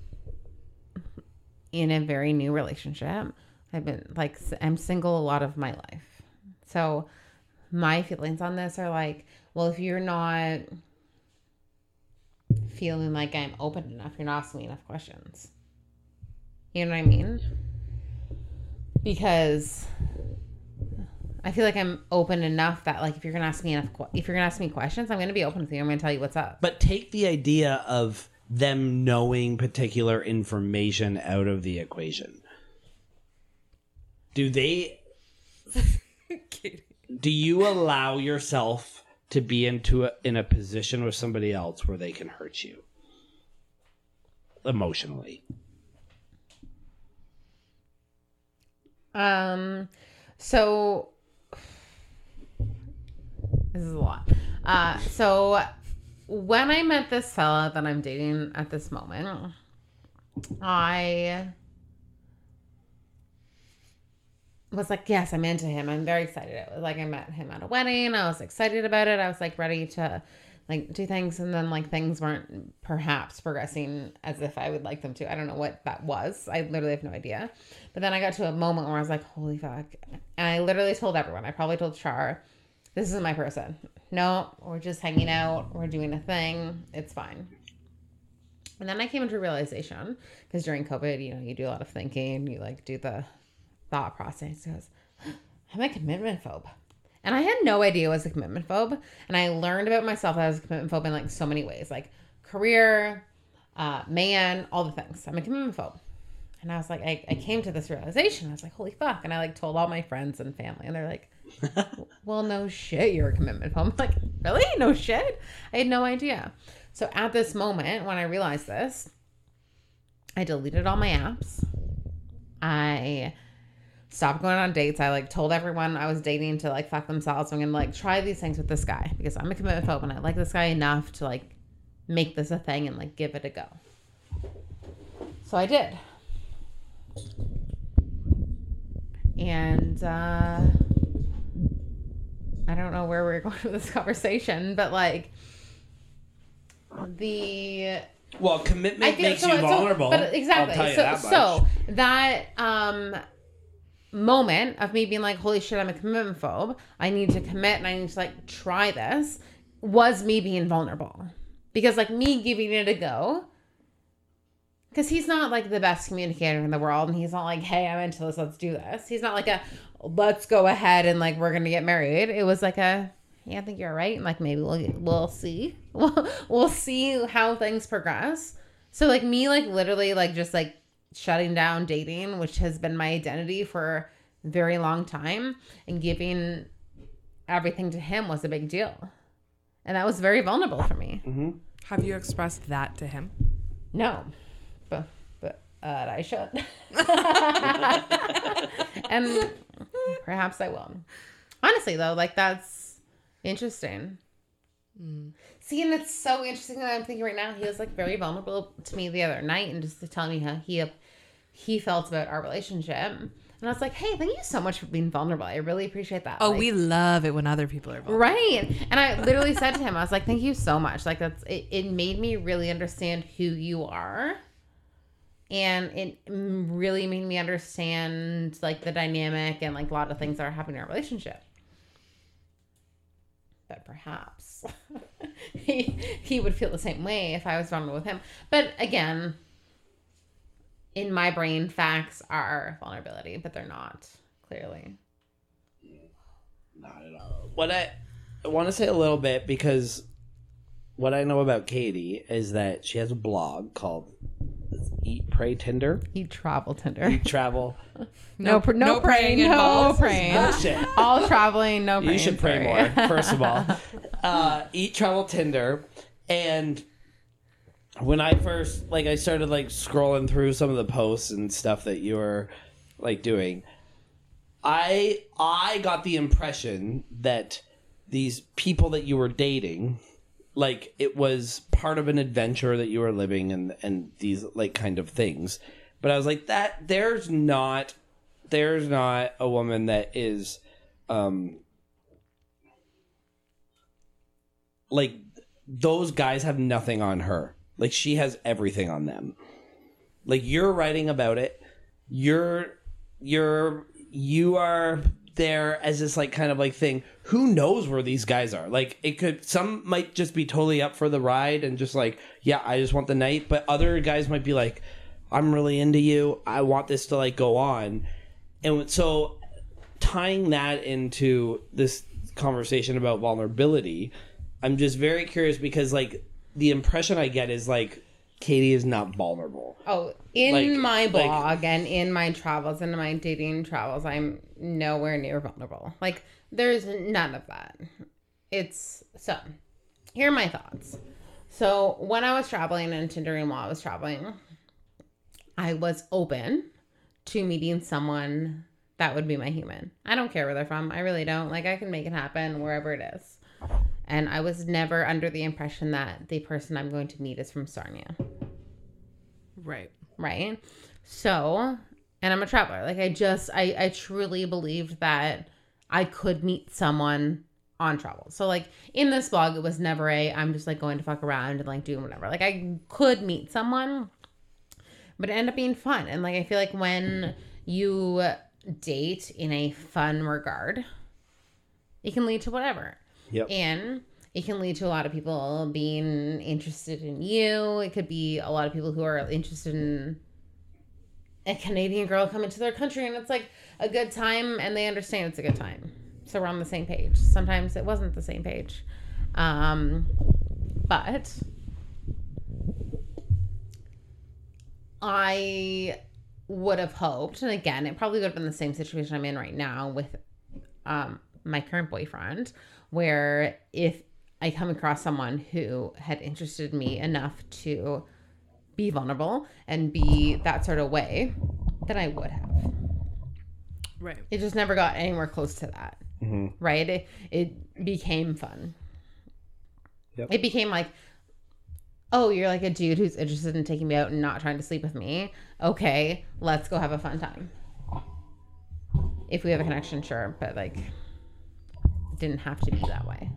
in a very new relationship. I've been like I'm single a lot of my life. So my feelings on this are like, well, if you're not feeling like I'm open enough, you're not asking me enough questions. You know what I mean? Because I feel like I'm open enough that like if you're gonna ask me enough, if you're gonna ask me questions, I'm gonna be open with you. I'm gonna tell you what's up. But take the idea of them knowing particular information out of the equation. Do they *laughs* do you allow yourself to be into a, in a position with somebody else where they can hurt you emotionally? Um, so this is a lot. Uh, so when I met this fella that I'm dating at this moment, I was like, yes, I'm into him. I'm very excited. It was like I met him at a wedding. I was excited about it. I was like ready to like do things and then like things weren't perhaps progressing as if I would like them to. I don't know what that was. I literally have no idea. But then I got to a moment where I was like, holy fuck. And I literally told everyone. I probably told Shar, this is my person. No, we're just hanging out. We're doing a thing. It's fine. And then I came into realization because during COVID, you know, you do a lot of thinking, you like do the thought process. Goes, I'm a commitment phobe. And I had no idea I was a commitment phobe. And I learned about myself as a commitment phobe in like so many ways, like career, uh, man, all the things. I'm a commitment phobe. And I was like, I, I came to this realization. I was like, holy fuck. And I like told all my friends and family, and they're like, well, no shit, you're a commitment phobe. I'm like, really? No shit? I had no idea. So at this moment, when I realized this, I deleted all my apps. I stopped going on dates. I like told everyone I was dating to like fuck themselves. I'm gonna like try these things with this guy because I'm a commitment phobe and I like this guy enough to like make this a thing and like give it a go. So I did. And uh I don't know where we're *laughs* going with this conversation, but like the Well, commitment makes you vulnerable. but exactly. I'll tell you so, that so that um moment of me being like, "Holy shit, I'm a commitment phobe. I need to commit and I need to like try this," was me being vulnerable because like me giving it a go. Because he's not like the best communicator in the world, and he's not like, "Hey, I'm into this. Let's do this." He's not like a, "Let's go ahead and like we're gonna get married." It was like a, "Yeah, I think you're right." And like maybe we'll we'll see. *laughs* We'll we'll see how things progress. So like me like literally like just like shutting down dating, which has been my identity for a very long time, and giving everything to him was a big deal. And that was very vulnerable for me. Mm-hmm. Have you expressed that to him? No. But but uh, I should. *laughs* *laughs* and perhaps I will. Honestly though, like that's interesting. See, and it's so interesting that I'm thinking right now. He was like very vulnerable to me the other night, and just telling me how he he felt about our relationship. And I was like, "Hey, thank you so much for being vulnerable. I really appreciate that." Oh, Like, we love it when other people are vulnerable. right. And I literally said to him, "I was like, thank you so much. Like that's it. It made me really understand who you are." And it mm, really made me understand like the dynamic and like a lot of things that are happening in our relationship but perhaps *laughs* he he would feel the same way if I was vulnerable with him. But again, in my brain, facts are vulnerability, but they're not clearly. Not at all. What I, I want to say a little bit because what I know about Katie is that she has a blog called Eat Pray Tinder. Eat travel Tinder. Eat Travel. *laughs* No, pr- no, no praying, praying no involved. *laughs* praying. Bullshit. All traveling, no praying. You should pray sorry. more, first of all. *laughs* Uh, Eat Travel Tinder. And when I first, like, I started, like, scrolling through some of the posts and stuff that you were, like, doing, I, I got the impression that these people that you were dating, like, it was part of an adventure that you were living and, and these, like, kind of things. But I was like, that, there's not, there's not a woman that is, um, like those guys have nothing on her. Like she has everything on them. Like you're writing about it. You're you're you are there as this like kind of like thing. Who knows where these guys are? Like it could some might just be totally up for the ride and just like, yeah, I just want the night, but other guys might be like, I'm really into you. I want this to like go on. And so tying that into this conversation about vulnerability, I'm just very curious because like the impression I get is like Katie is not vulnerable. Oh, in Like- my like- blog and in my travels and my dating travels, I'm nowhere near vulnerable. Like, there's none of that. It's so. Here are my thoughts. So, when I was traveling and Tindering while I was traveling, I was open to meeting someone that would be my human. I don't care where they're from. I really don't. Like, I can make it happen wherever it is. And I was never under the impression that the person I'm going to meet is from Sarnia. Right. right? So and i'm a traveler. Like i just i i truly believed that i could meet someone on travel. So like in this blog it was never a i'm just like going to fuck around and like doing whatever. Like i could meet someone but it ended up being fun. And like i feel like when you date in a fun regard it can lead to whatever Yep. and it can lead to a lot of people being interested in you. It could be a lot of people who are interested in a Canadian girl coming to their country and it's like a good time and they understand it's a good time. So we're on the same page. Sometimes it wasn't the same page. Um, but I would have hoped, and again, it probably would have been the same situation I'm in right now with um, my current boyfriend, where if I come across someone who had interested me enough to be vulnerable and be that sort of way, then I would have. Right. It just never got anywhere close to that. Mm-hmm. Right? It, it became fun. Yep. It became like, oh, you're like a dude who's interested in taking me out and not trying to sleep with me. Okay, let's go have a fun time. If we have a connection, sure, but like, it didn't have to be that way.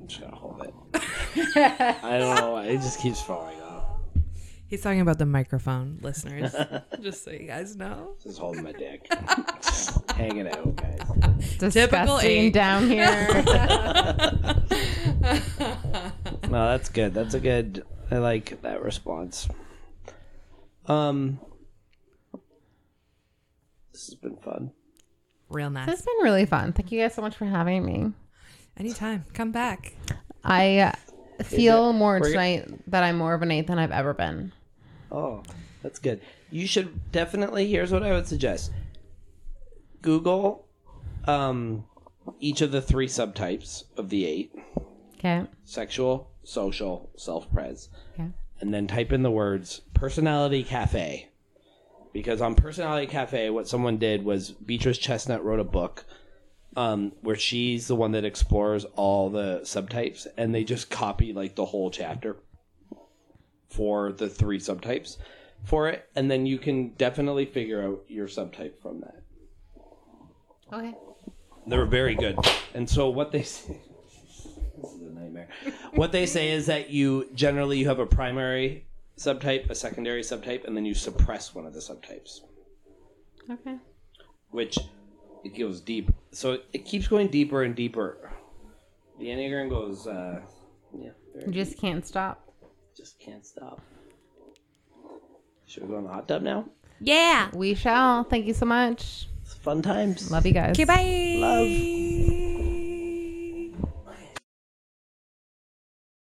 I'm just gonna hold it. *laughs* I don't know. why, It just keeps falling off. He's talking about the microphone, listeners. *laughs* Just so you guys know. Just holding my dick. Just *laughs* hanging out, guys. Disgusting age. down here. No, that's good. That's a good. I like that response. Um, this has been fun. Real nice. this has been really fun. Thank you guys so much for having me. Anytime. Come back. I uh, feel more We're- tonight that I'm more of an eight than I've ever been. Oh, that's good. You should definitely. Here's what I would suggest: Google um, each of the three subtypes of the eight: Okay. sexual, social, self-pres, Okay. and then type in the words "personality cafe." Because on Personality Cafe, what someone did was Beatrice Chestnut wrote a book um, where she's the one that explores all the subtypes, and they just copy like the whole chapter for the three subtypes for it, and then you can definitely figure out your subtype from that. Okay. They're very good, and so what they *laughs* say. This is a nightmare. What they say is that you generally you have a primary subtype, a secondary subtype, and then you suppress one of the subtypes, Okay. which it goes deep. So it keeps going deeper and deeper. The enneagram goes, uh, yeah, very You just can't stop. just can't stop. Should we go in the hot tub now? Yeah. We shall. Thank you so much. It's fun times. Love you guys. Okay, bye. Love.